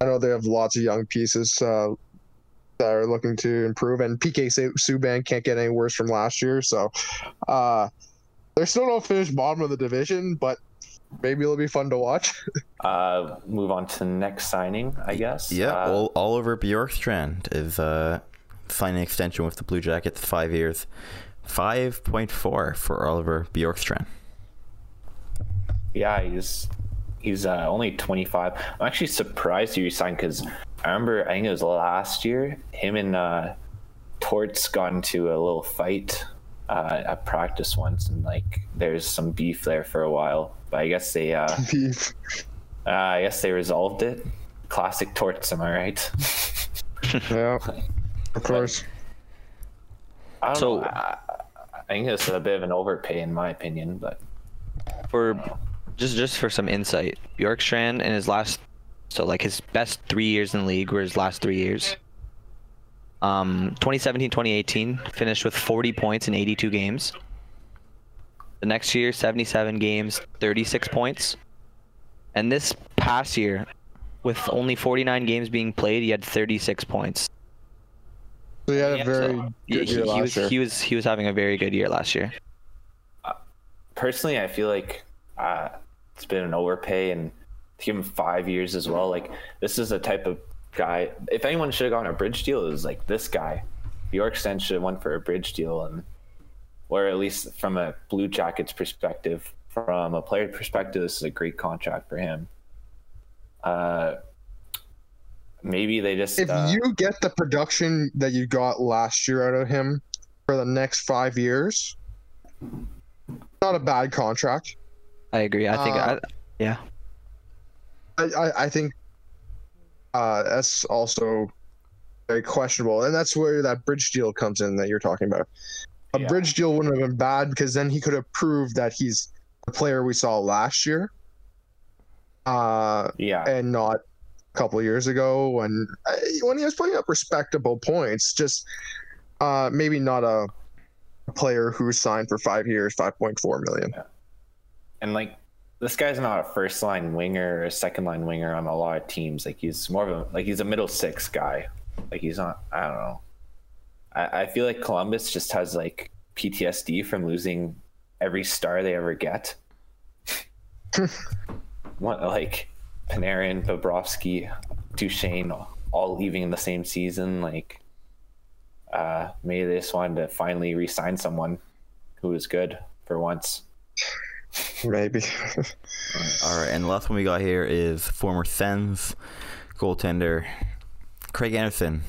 I know they have lots of young pieces uh, that are looking to improve. And PK Subban can't get any worse from last year, so uh, they're still don't finish bottom of the division, but maybe it'll be fun to watch. [LAUGHS] uh, move on to the next signing, I guess. Yeah, Uh, Ol- Oliver Bjorkstrand is uh, signing an extension with the Blue Jackets, five years, 5.4 for Oliver Bjorkstrand. Yeah, he's he's uh, only 25. I'm actually surprised he signed because I remember I think it was last year. Him and uh, Torts got into a little fight uh, at practice once, and like there's some beef there for a while. But I guess they uh, [LAUGHS] uh, I guess they resolved it. Classic Torts, am I right? [LAUGHS] Yeah, of [LAUGHS] course. I don't So- know. I, I think it's a bit of an overpay in my opinion, but For just just for some insight, Bjorkstrand in his last, so like his best three years in the league were his last three years. Um, 2017, 2018 finished with 40 points in 82 games. The next year, 77 games, 36 points. And this past year, with only 49 games being played, he had 36 points. So he had a very so good he, year he last was year. he was he was having a very good year last year. personally, I feel like uh, it's been an overpay and to give him five years as well. Like this is the type of guy. If anyone should have gotten a bridge deal, it was like this guy. Bjorksen should have went for a bridge deal, and or at least from a Blue Jackets perspective, from a player perspective, this is a great contract for him. Uh, maybe they just if uh, you get the production that you got last year out of him for the next five years, not a bad contract. I agree. I think Uh, I, yeah. I, I, I think uh, that's also very questionable, and that's where that bridge deal comes in that you're talking about. A Yeah. bridge deal wouldn't have been bad because then he could have proved that he's the player we saw last year, uh, yeah, and not a couple of years ago when uh, when he was putting up respectable points. Just uh, maybe not a player who signed for five years, five point four million. and like this guy's not a first line winger or a second line winger on a lot of teams. Like he's more of a like he's a middle six guy. Like he's not. I don't know. I, I feel like Columbus just has like PTSD from losing every star they ever get. [LAUGHS] what like Panarin, Bobrovsky, Duchene, all leaving in the same season. Like uh, maybe they just wanted to finally re-sign someone who was good for once. Maybe. All right, and the last one we got here is former Sens goaltender Craig Anderson.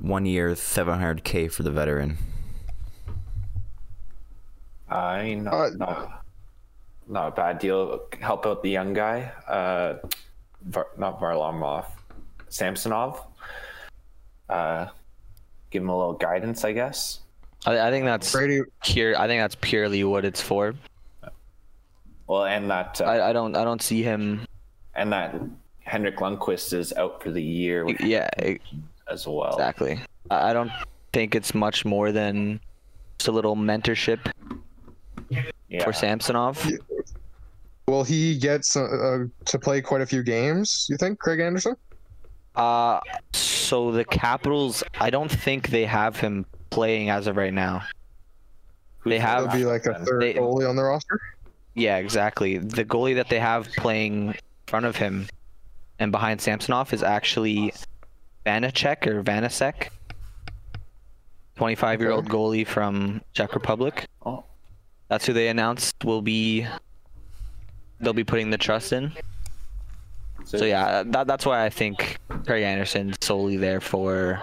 One year, 700k for the veteran. I mean, not, Uh, not, not a bad deal. Help out the young guy. Uh, Var, not Varlamov, Samsonov. Uh, give him a little guidance, I guess. I, I think that's Brady, pure. I think that's purely what it's for. Well, and that uh, I, I don't I don't see him. and that Henrik Lundqvist is out for the year Yeah, as well. exactly. I I don't think it's much more than just a little mentorship Yeah. for Samsonov. will he get some, uh, to play quite a few games? You think, Craig Anderson? Uh, so the Capitals, I don't think they have him playing as of right now. They have- He'll be like a third They- goalie on the roster. Yeah, exactly. The goalie that they have playing in front of him and behind Samsonov is actually Vanacek or Vanasek. 25 year old goalie from Czech Republic. Oh, That's who they announced will be they'll be putting the trust in. So yeah, that, that's why I think Craig Anderson's solely there for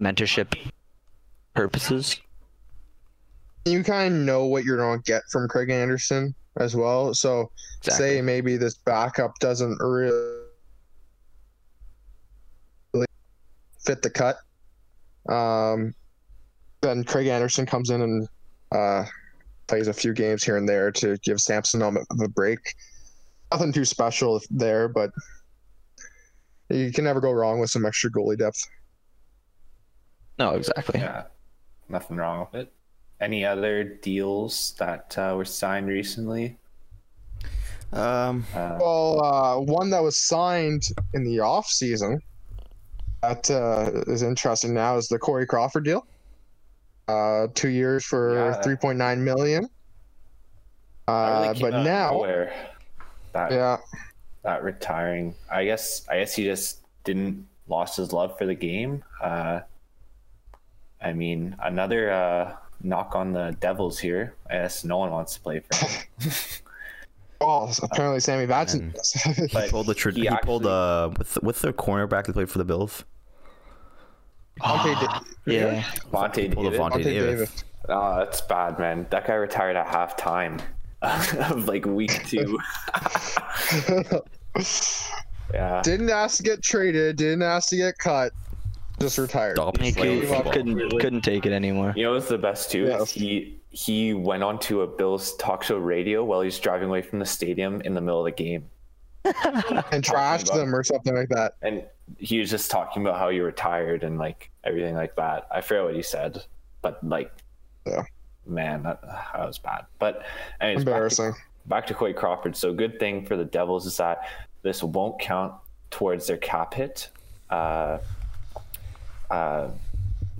mentorship purposes. You kind of know what you're going to get from Craig Anderson as well. So, Exactly. say maybe this backup doesn't really fit the cut. Um, then Craig Anderson comes in and uh, plays a few games here and there to give Samson a a break. Nothing too special there, but you can never go wrong with some extra goalie depth. No, exactly. yeah, nothing wrong with it. Any other deals that uh, were signed recently? Um, Uh, Well, uh, one that was signed in the off season that uh, is interesting now is the Corey Crawford deal. Uh, two years for Yeah. three point nine million. that really Uh, but now, nowhere, that yeah, that retiring. I guess I guess he just didn't lost his love for the game. Uh, I mean, another uh, knock on the Devils here. I guess no one wants to play for him. [LAUGHS] Oh, apparently Sammy Batson. He pulled the. Tra- he he, pulled actually- uh. What's the, what's the cornerback that played for the Bills? Monte Da- ah, Yeah. Monte Pulled David. Vontae Davis. Davis. Oh, that's bad, man. That guy retired at halftime [LAUGHS] of like week two. [LAUGHS] yeah. Didn't ask to get traded. Didn't ask to get cut. Just retired. Stop He could, football. couldn't couldn't take it anymore. You know what's the best too? Yeah. He he went on to a Bills talk show radio while he's driving away from the stadium in the middle of the game. and trashed them or something like that. And he was just talking about how he retired and like everything like that. I forget what he said, but like, Yeah. man, that, that was bad. But anyways, back to- Embarrassing. back to Quade Crawford. So good thing for the Devils is that this won't count towards their cap hit. Uh, uh,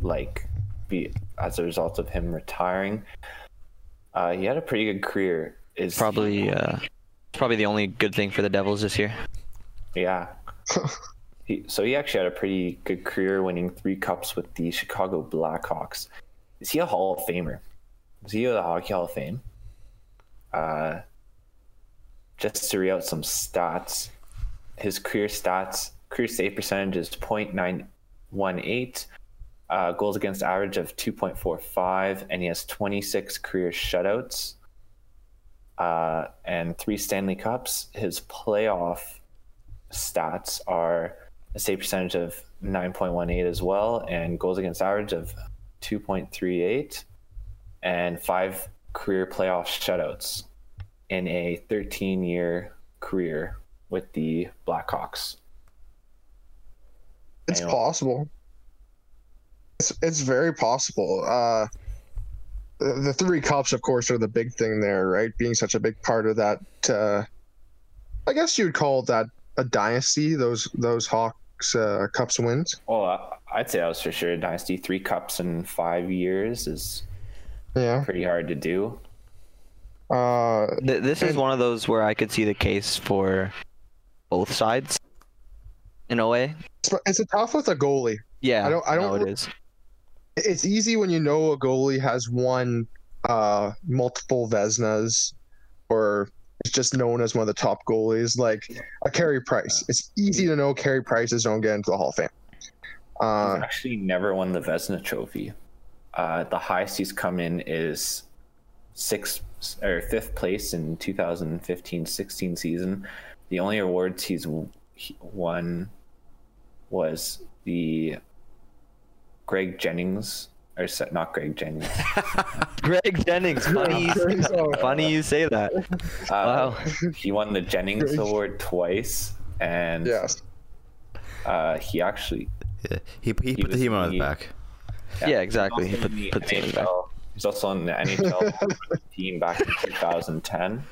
like be as a result of him retiring. Uh, he had a pretty good career. Is Probably uh, probably the only good thing for the Devils this year. yeah. [LAUGHS] he, so he actually had a pretty good career, winning three cups with the Chicago Blackhawks. Is he a Hall of Famer? Is he a Hockey Hall of Fame? Uh, just to read out some stats, his career stats: career save percentage is .918, uh, goals against average of 2.45, and he has 26 career shutouts uh, and three Stanley Cups. His playoff stats are a save percentage of 9.18 as well, and goals against average of 2.38, and five career playoff shutouts in a 13 year career with the Blackhawks. It's Anyway. possible. It's it's very possible. Uh, the, the three cups, of course, are the big thing there, right? Being such a big part of that. Uh, I guess you'd call that a dynasty. Those those Hawks uh, cups wins. Well, I- I'd say that was for sure a dynasty. Three cups in five years is Yeah. pretty hard to do. Uh, Th- this is one of those where I could see the case for both sides, in a way. it's, it's a tough with a goalie. Yeah, I don't- I know don't- it is. It's easy when you know a goalie has won uh, multiple Vezinas, or is just known as one of the top goalies, like a Carey Price. It's easy to know Carey Prices don't get into the Hall of Fame. Uh, He's actually never won the Vezina Trophy. Uh, the highest he's come in is sixth or fifth place in 2015-16 season. The only awards he's won was the Greg Jennings, or not Greg Jennings. [LAUGHS] Greg Jennings. Funny, you, [LAUGHS] funny you say that. Uh, Wow. He won the Jennings Award twice, and yes. uh, he actually Yeah. He, he, put the was team on his back. Yeah, exactly. also He put- the put the team back. He's also on the NHL [LAUGHS] team back in 2010.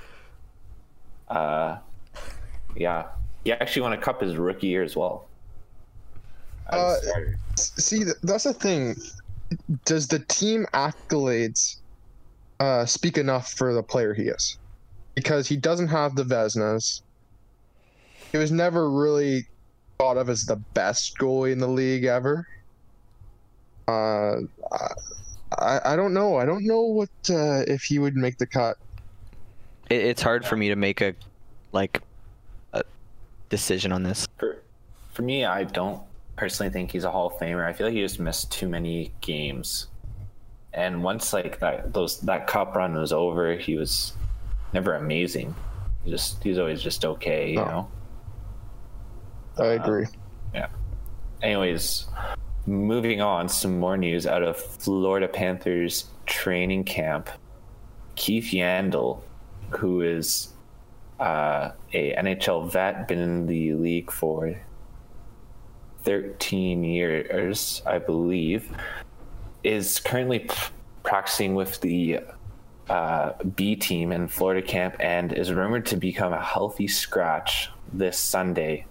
Uh, yeah, he actually won a cup his rookie year as well. As Uh. See, that's the thing. Does the team accolades uh, speak enough for the player he is? Because he doesn't have the Vezinas. He was never really thought of as the best goalie in the league ever. Uh, I, I don't know. I don't know what uh, if he would make the cut. It, it's hard for me to make a like a decision on this. for for me, I don't personally think he's a Hall of Famer. I feel like he just missed too many games. And once like that those that cup run was over, he was never amazing. He just he's always just okay, you No. know. I agree. Yeah. Anyways, moving on, some more news out of Florida Panthers training camp. Keith Yandle, who is uh, a NHL vet, been in the league for 13 years, I believe, is currently practicing with the uh, B team in Florida camp and is rumored to become a healthy scratch this Sunday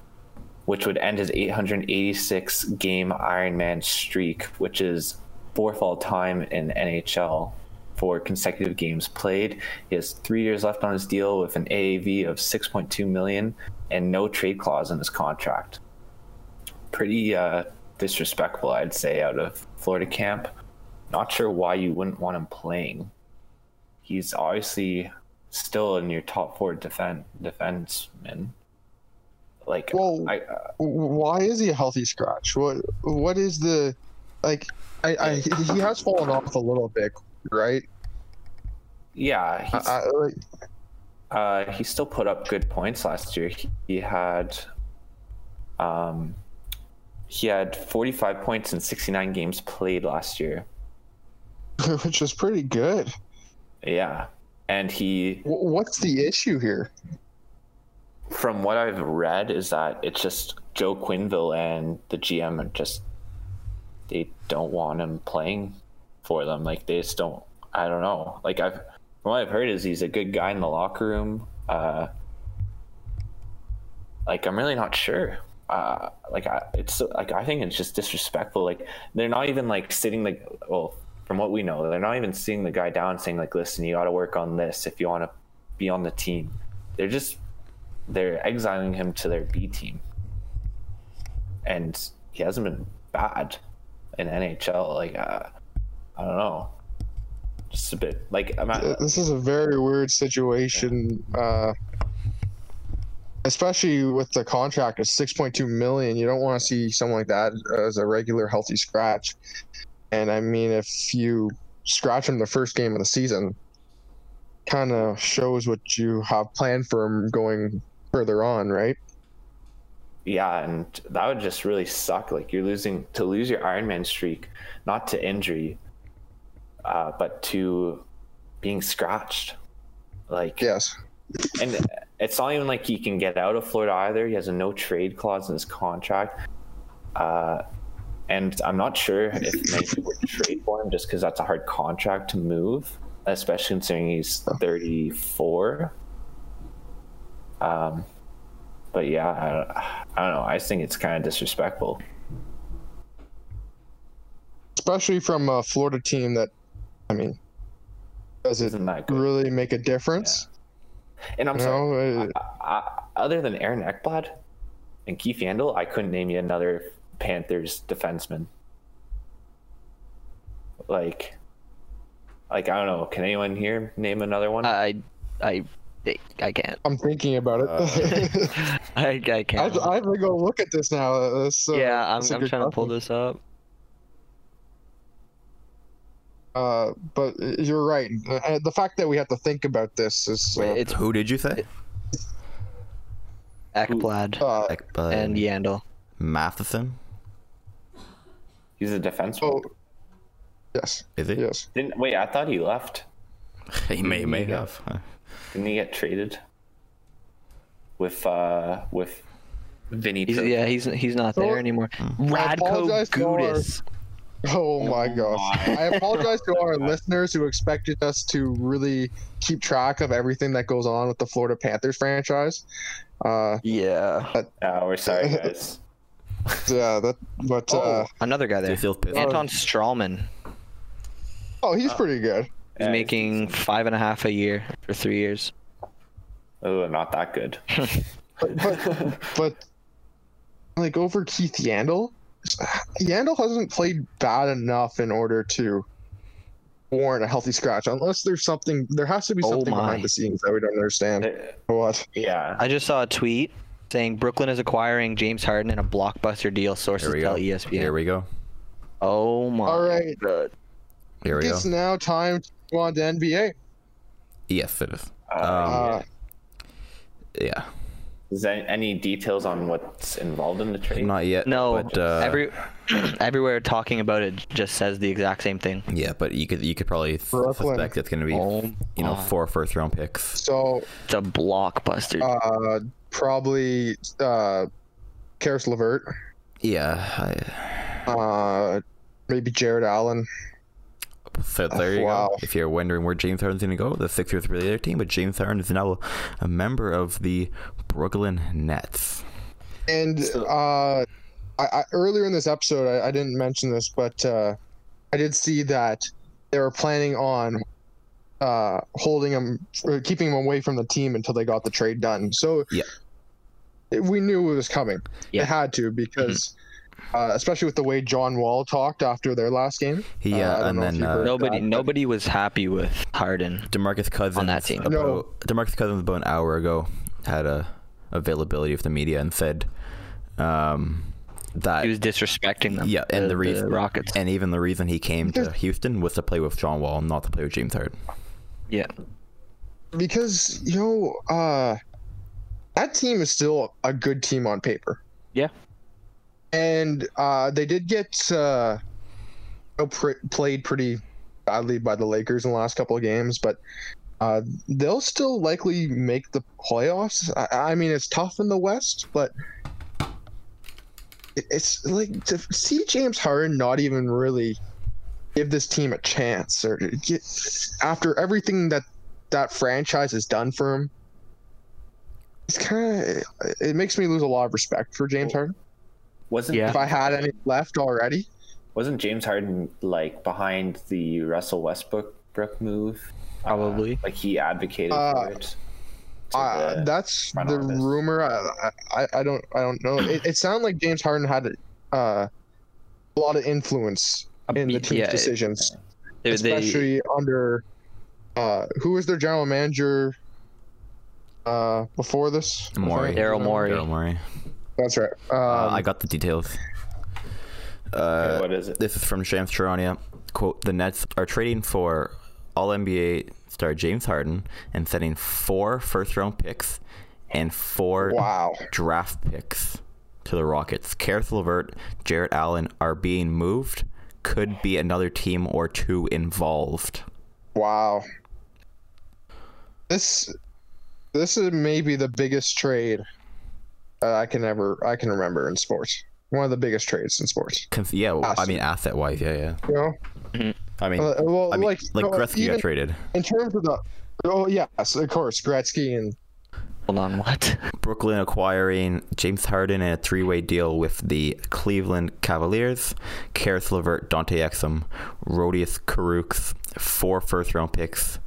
which would end his 886 game Ironman streak, which is fourth all time in NHL for consecutive games played. He has three years left on his deal with an AAV of 6.2 million and no trade clause in his contract. Pretty uh, disrespectful, I'd say, out of Florida camp. not sure why you wouldn't want him playing. He's obviously still in your top four defend defenseman. Like, Well, I, uh, why is he a healthy scratch? What what is the like? I, I he has fallen off a little bit, right? yeah, he's, I, like, uh, he still put up good points last year. He, he had, um, he had 45 points in 69 games played last year. [LAUGHS] which is pretty good. Yeah, and he Wh- What's the issue here? from what I've read, is that it's just Joe Quenneville and the GM are just they don't want him playing for them. Like they just don't. I don't know. Like I've from what I've heard is he's a good guy in the locker room. Uh, like I'm really not sure. Uh, like I, it's like I think it's just disrespectful. Like they're not even like sitting like well from what we know they're not even sitting the guy down saying like listen you got to work on this if you want to be on the team. They're just they're exiling him to their B team, and he hasn't been bad in NHL. Like uh, I don't know, just a bit like I'm Uh, This is a very weird situation, uh, especially with the contract of six point two million. You don't want to see someone like that as a regular healthy scratch. And I mean, if you scratch him the first game of the season, kind of shows what you have planned for him going further on, right? yeah, and that would just really suck. Like you're losing to lose your iron man streak, not to injury, uh, but to being scratched. Like Yes. and it's not even like he can get out of Florida either. He has a no trade clause in his contract. Uh, and I'm not sure if people would trade for him just because that's a hard contract to move, especially considering he's 34. Um, but yeah, I, I don't know. I think it's kind of disrespectful. Especially from a Florida team that, I mean, does it really make a difference? And I'm You sorry. know, uh, I, other than Aaron Ekblad and Keith Yandle, I couldn't name you another Panthers defenseman. Like, like I don't know. Can anyone here name another one? I, I, I can't. I'm thinking about it. Uh, I, [LAUGHS] [LAUGHS] I I, can't. I have to go look at this now. This, uh, yeah, I'm, that's a I'm good trying to pull this up. Uh, but you're right. Uh, the fact that we have to think about this is uh, Wait, it's Who did you say? Ekblad uh, Ekblad and Yandle. Matheson? He's a defenseman. oh, yes, Is he? yes. Didn't wait? I thought he left. [LAUGHS] He may may Yeah. have. Huh. Didn't he get traded with uh with Vinny? He's, yeah, he's he's not So- there anymore. Radko apologize to our- Oh my gosh! my. I apologize to our listeners who expected us to really keep track of everything that goes on with the Florida Panthers franchise. Uh, Yeah. Oh, [LAUGHS] we're sorry, [LAUGHS] guys. yeah, that. But uh, Oh, another guy Do there. you feel pissed? Anton Stralman. oh, he's pretty good. He's Yeah, making five and a half a year for three years. Oh, not that good. [LAUGHS] But, but, but like over Keith Yandle, Yandle hasn't played bad enough in order to warrant a healthy scratch. Unless there's something, there has to be Oh something my. behind the scenes that we don't understand. What? yeah. I just saw a tweet saying Brooklyn is acquiring James Harden in a blockbuster deal. Sources Here tell go. ESPN. Here we go. Oh my. All right. God. Here we go. It's now time to go on to NBA. Yes, it is. Uh, Um, Uh, yeah. Is there any details on what's involved in the trade? Not yet. No, But, uh, every [CLEARS THROAT] everywhere talking about it just says the exact same thing. Yeah, but you could you could probably s- Brooklyn. suspect it's going to be Oh you know four first round picks. so It's a blockbuster. uh, probably uh, Caris LeVert, Yeah. I, uh, maybe Jarrett Allen. So there you Wow. go. If you're wondering where James Harden's going to go, the Sixers were the other team, but James Harden is now a member of the Brooklyn Nets. And uh, I, I, earlier in this episode, I, I didn't mention this, but uh, I did see that they were planning on uh, holding him, or keeping him away from the team until they got the trade done. So Yeah. it- we knew it was coming. Yeah. They had to because uh, especially with the way John Wall talked after their last game. He, Uh, yeah, I don't and know then uh, Nobody, that, nobody was happy with Harden. Demarcus Cousins on that team. About, No. Demarcus Cousins about an hour ago had a availability of the media and said um, that He was disrespecting them. yeah, and the, reason Rockets. and even the reason he came to Houston was to play with John Wall, not to play with James Harden. yeah, because you know uh that team is still a good team on paper Yeah. And uh they did get uh pr- played pretty badly by the lakers in the last couple of games but uh they'll still likely make the playoffs i, I mean it's tough in the west but it- it's like to see james harden not even really give this team a chance or get after everything that that franchise has done for him. It's kind of it makes me lose a lot of respect for James Harden. Wasn't Yeah. If I had any left already, wasn't James Harden like behind the Russell Westbrook Brook move? Uh, Probably. like he advocated Uh, for it. uh, the- that's the office. rumor. I, I I don't I don't know. It, it sounded like James Harden had uh, a lot of influence in the team's Yeah, it- decisions, They- they- especially under uh, who was their general manager uh, before this? Morey. Daryl Morey. Daryl Morey. That's right. Um, Uh, I got the details. Uh, what is it? This is from Shams Charania. Quote: The Nets are trading for All NBA star James Harden and sending four first-round picks and four wow. draft picks to the Rockets. Caris LeVert, Jarrett Allen are being moved. Could be another team or two involved. Wow. This this is maybe the biggest trade uh, I can ever I can remember in sports. One of the biggest trades in sports. Cons- yeah, well, I mean asset-wise, yeah, yeah. You know, I mean, Uh, well, I mean, like like, no, Gretzky got traded. in terms of the oh yes, of course, Gretzky and hold on, what? [LAUGHS] Brooklyn acquiring James Harden in a three-way deal with the Cleveland Cavaliers, Caris LeVert, Dante Exum, Rodions Kurucs, four first-round picks,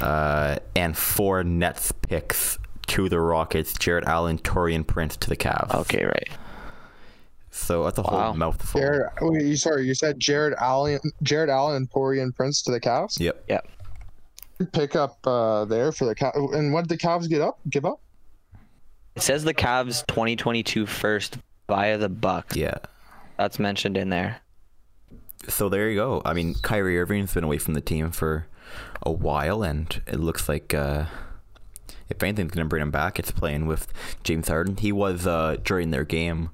uh, and four Nets picks to the Rockets. Jarrett Allen, Taurean Prince to the Cavs. Okay, right. So that's a Wow. whole mouthful. Jarrett. Wait, you sorry, you said Jarrett Allen, Jarrett Allen, and Taurean Prince to the Cavs. Yep. Pick up uh, there for the Cavs. And what did the Cavs get up? Give up? It says the Cavs 2022 first via the Bucks. Yeah. That's mentioned in there. So there you go. I mean, Kyrie Irving's been away from the team for a while, and it looks like uh, if anything's going to bring him back, it's playing with James Harden. He was uh, during their game.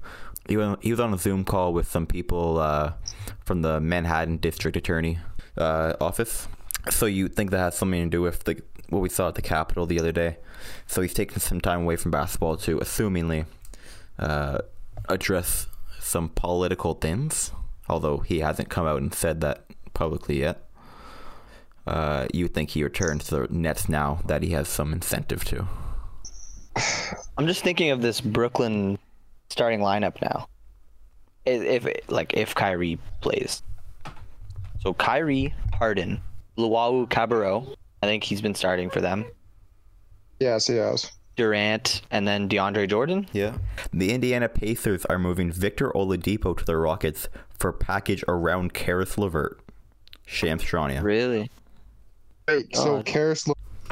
He was, he was on a Zoom call with some people uh, from the Manhattan District Attorney uh, office. So you think that has something to do with the what we saw at the Capitol the other day? So he's taking some time away from basketball to, assumingly, uh, address some political things. Although he hasn't come out and said that publicly yet. Uh, you think he returns to the Nets now that he has some incentive to. [SIGHS] I'm just thinking of this Brooklyn starting lineup now. If, if like if Kyrie plays, so Kyrie, Harden, Luwawu-Cabarrot. I think he's been starting for them. Yes, yes. Durant and then DeAndre Jordan. Yeah. The Indiana Pacers are moving Victor Oladipo to the Rockets for package around Caris LeVert. Shams Really? Wait, so God. Caris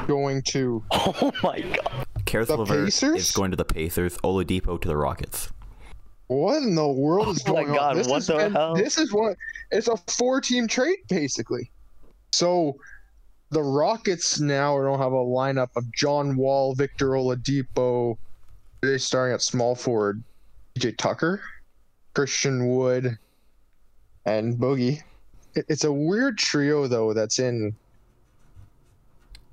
going to [LAUGHS] Oh my god. Caris The LeVert Pacers? is going to the Pacers. Oladipo to the Rockets. what in the world oh is going on? Oh my going God, on? This what is the hell? This is what it's a four-team trade basically. So the Rockets now don't have a lineup of John Wall, Victor Oladipo. They're starting at small forward, PJ Tucker, Christian Wood, and Boogie. It's a weird trio though that's in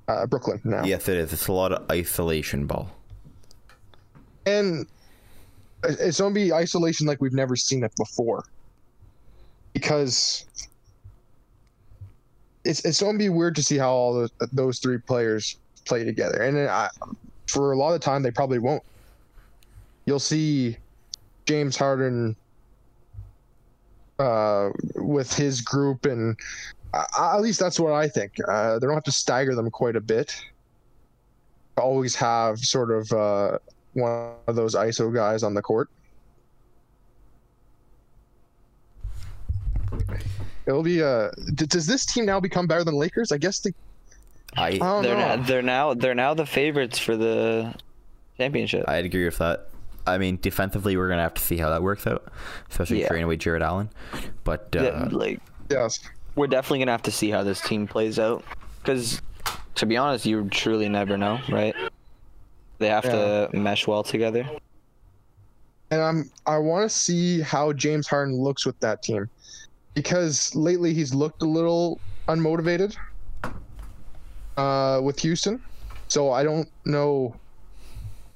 uh, Brooklyn now. Yes, it is. It's a lot of isolation ball. and it's gonna be isolation like we've never seen it before because it's it's gonna be weird to see how all those, those three players play together and I, for a lot of time they probably won't you'll see james harden uh, with his group and uh, at least that's what i think uh, they don't have to stagger them quite a bit always have sort of uh, one of those ISO guys on the court. It'll be uh d- does this team now become better than Lakers? I guess they I I don't They're know. now, they're now they're now the favorites for the championship. I'd agree with that. I mean, defensively, we're gonna have to see how that works out, especially Yeah. trading away Jarrett Allen. But uh, Yeah, like yes. We're definitely gonna have to see how this team plays out. Because to be honest you truly never know right? They have to mesh well together. And I'm I want to see how James Harden looks with that team. Because lately he's looked a little unmotivated uh with Houston. So I don't know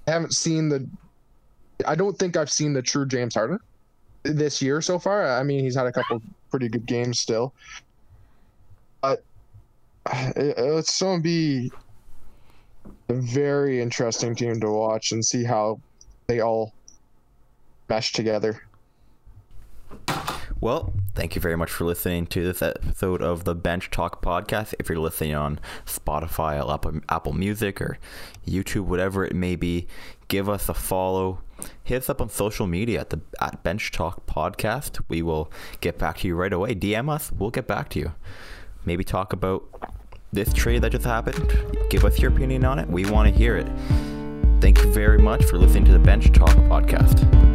I haven't seen the I don't think I've seen the true James Harden this year so far. I mean, he's had a couple pretty good games still. But it, it's going to be a very interesting team to watch and see how they all mesh together. Well, thank you very much for listening to this episode of the Bench Talk podcast. If you're listening on Spotify, Apple, Apple Music, or YouTube, whatever it may be, give us a follow. Hit us up on social media at the at Bench Talk podcast. We will get back to you right away. DM us. We'll get back to you. Maybe talk about this trade that just happened. Give us your opinion on it. We want to hear it. Thank you very much for listening to the Bench Talk podcast.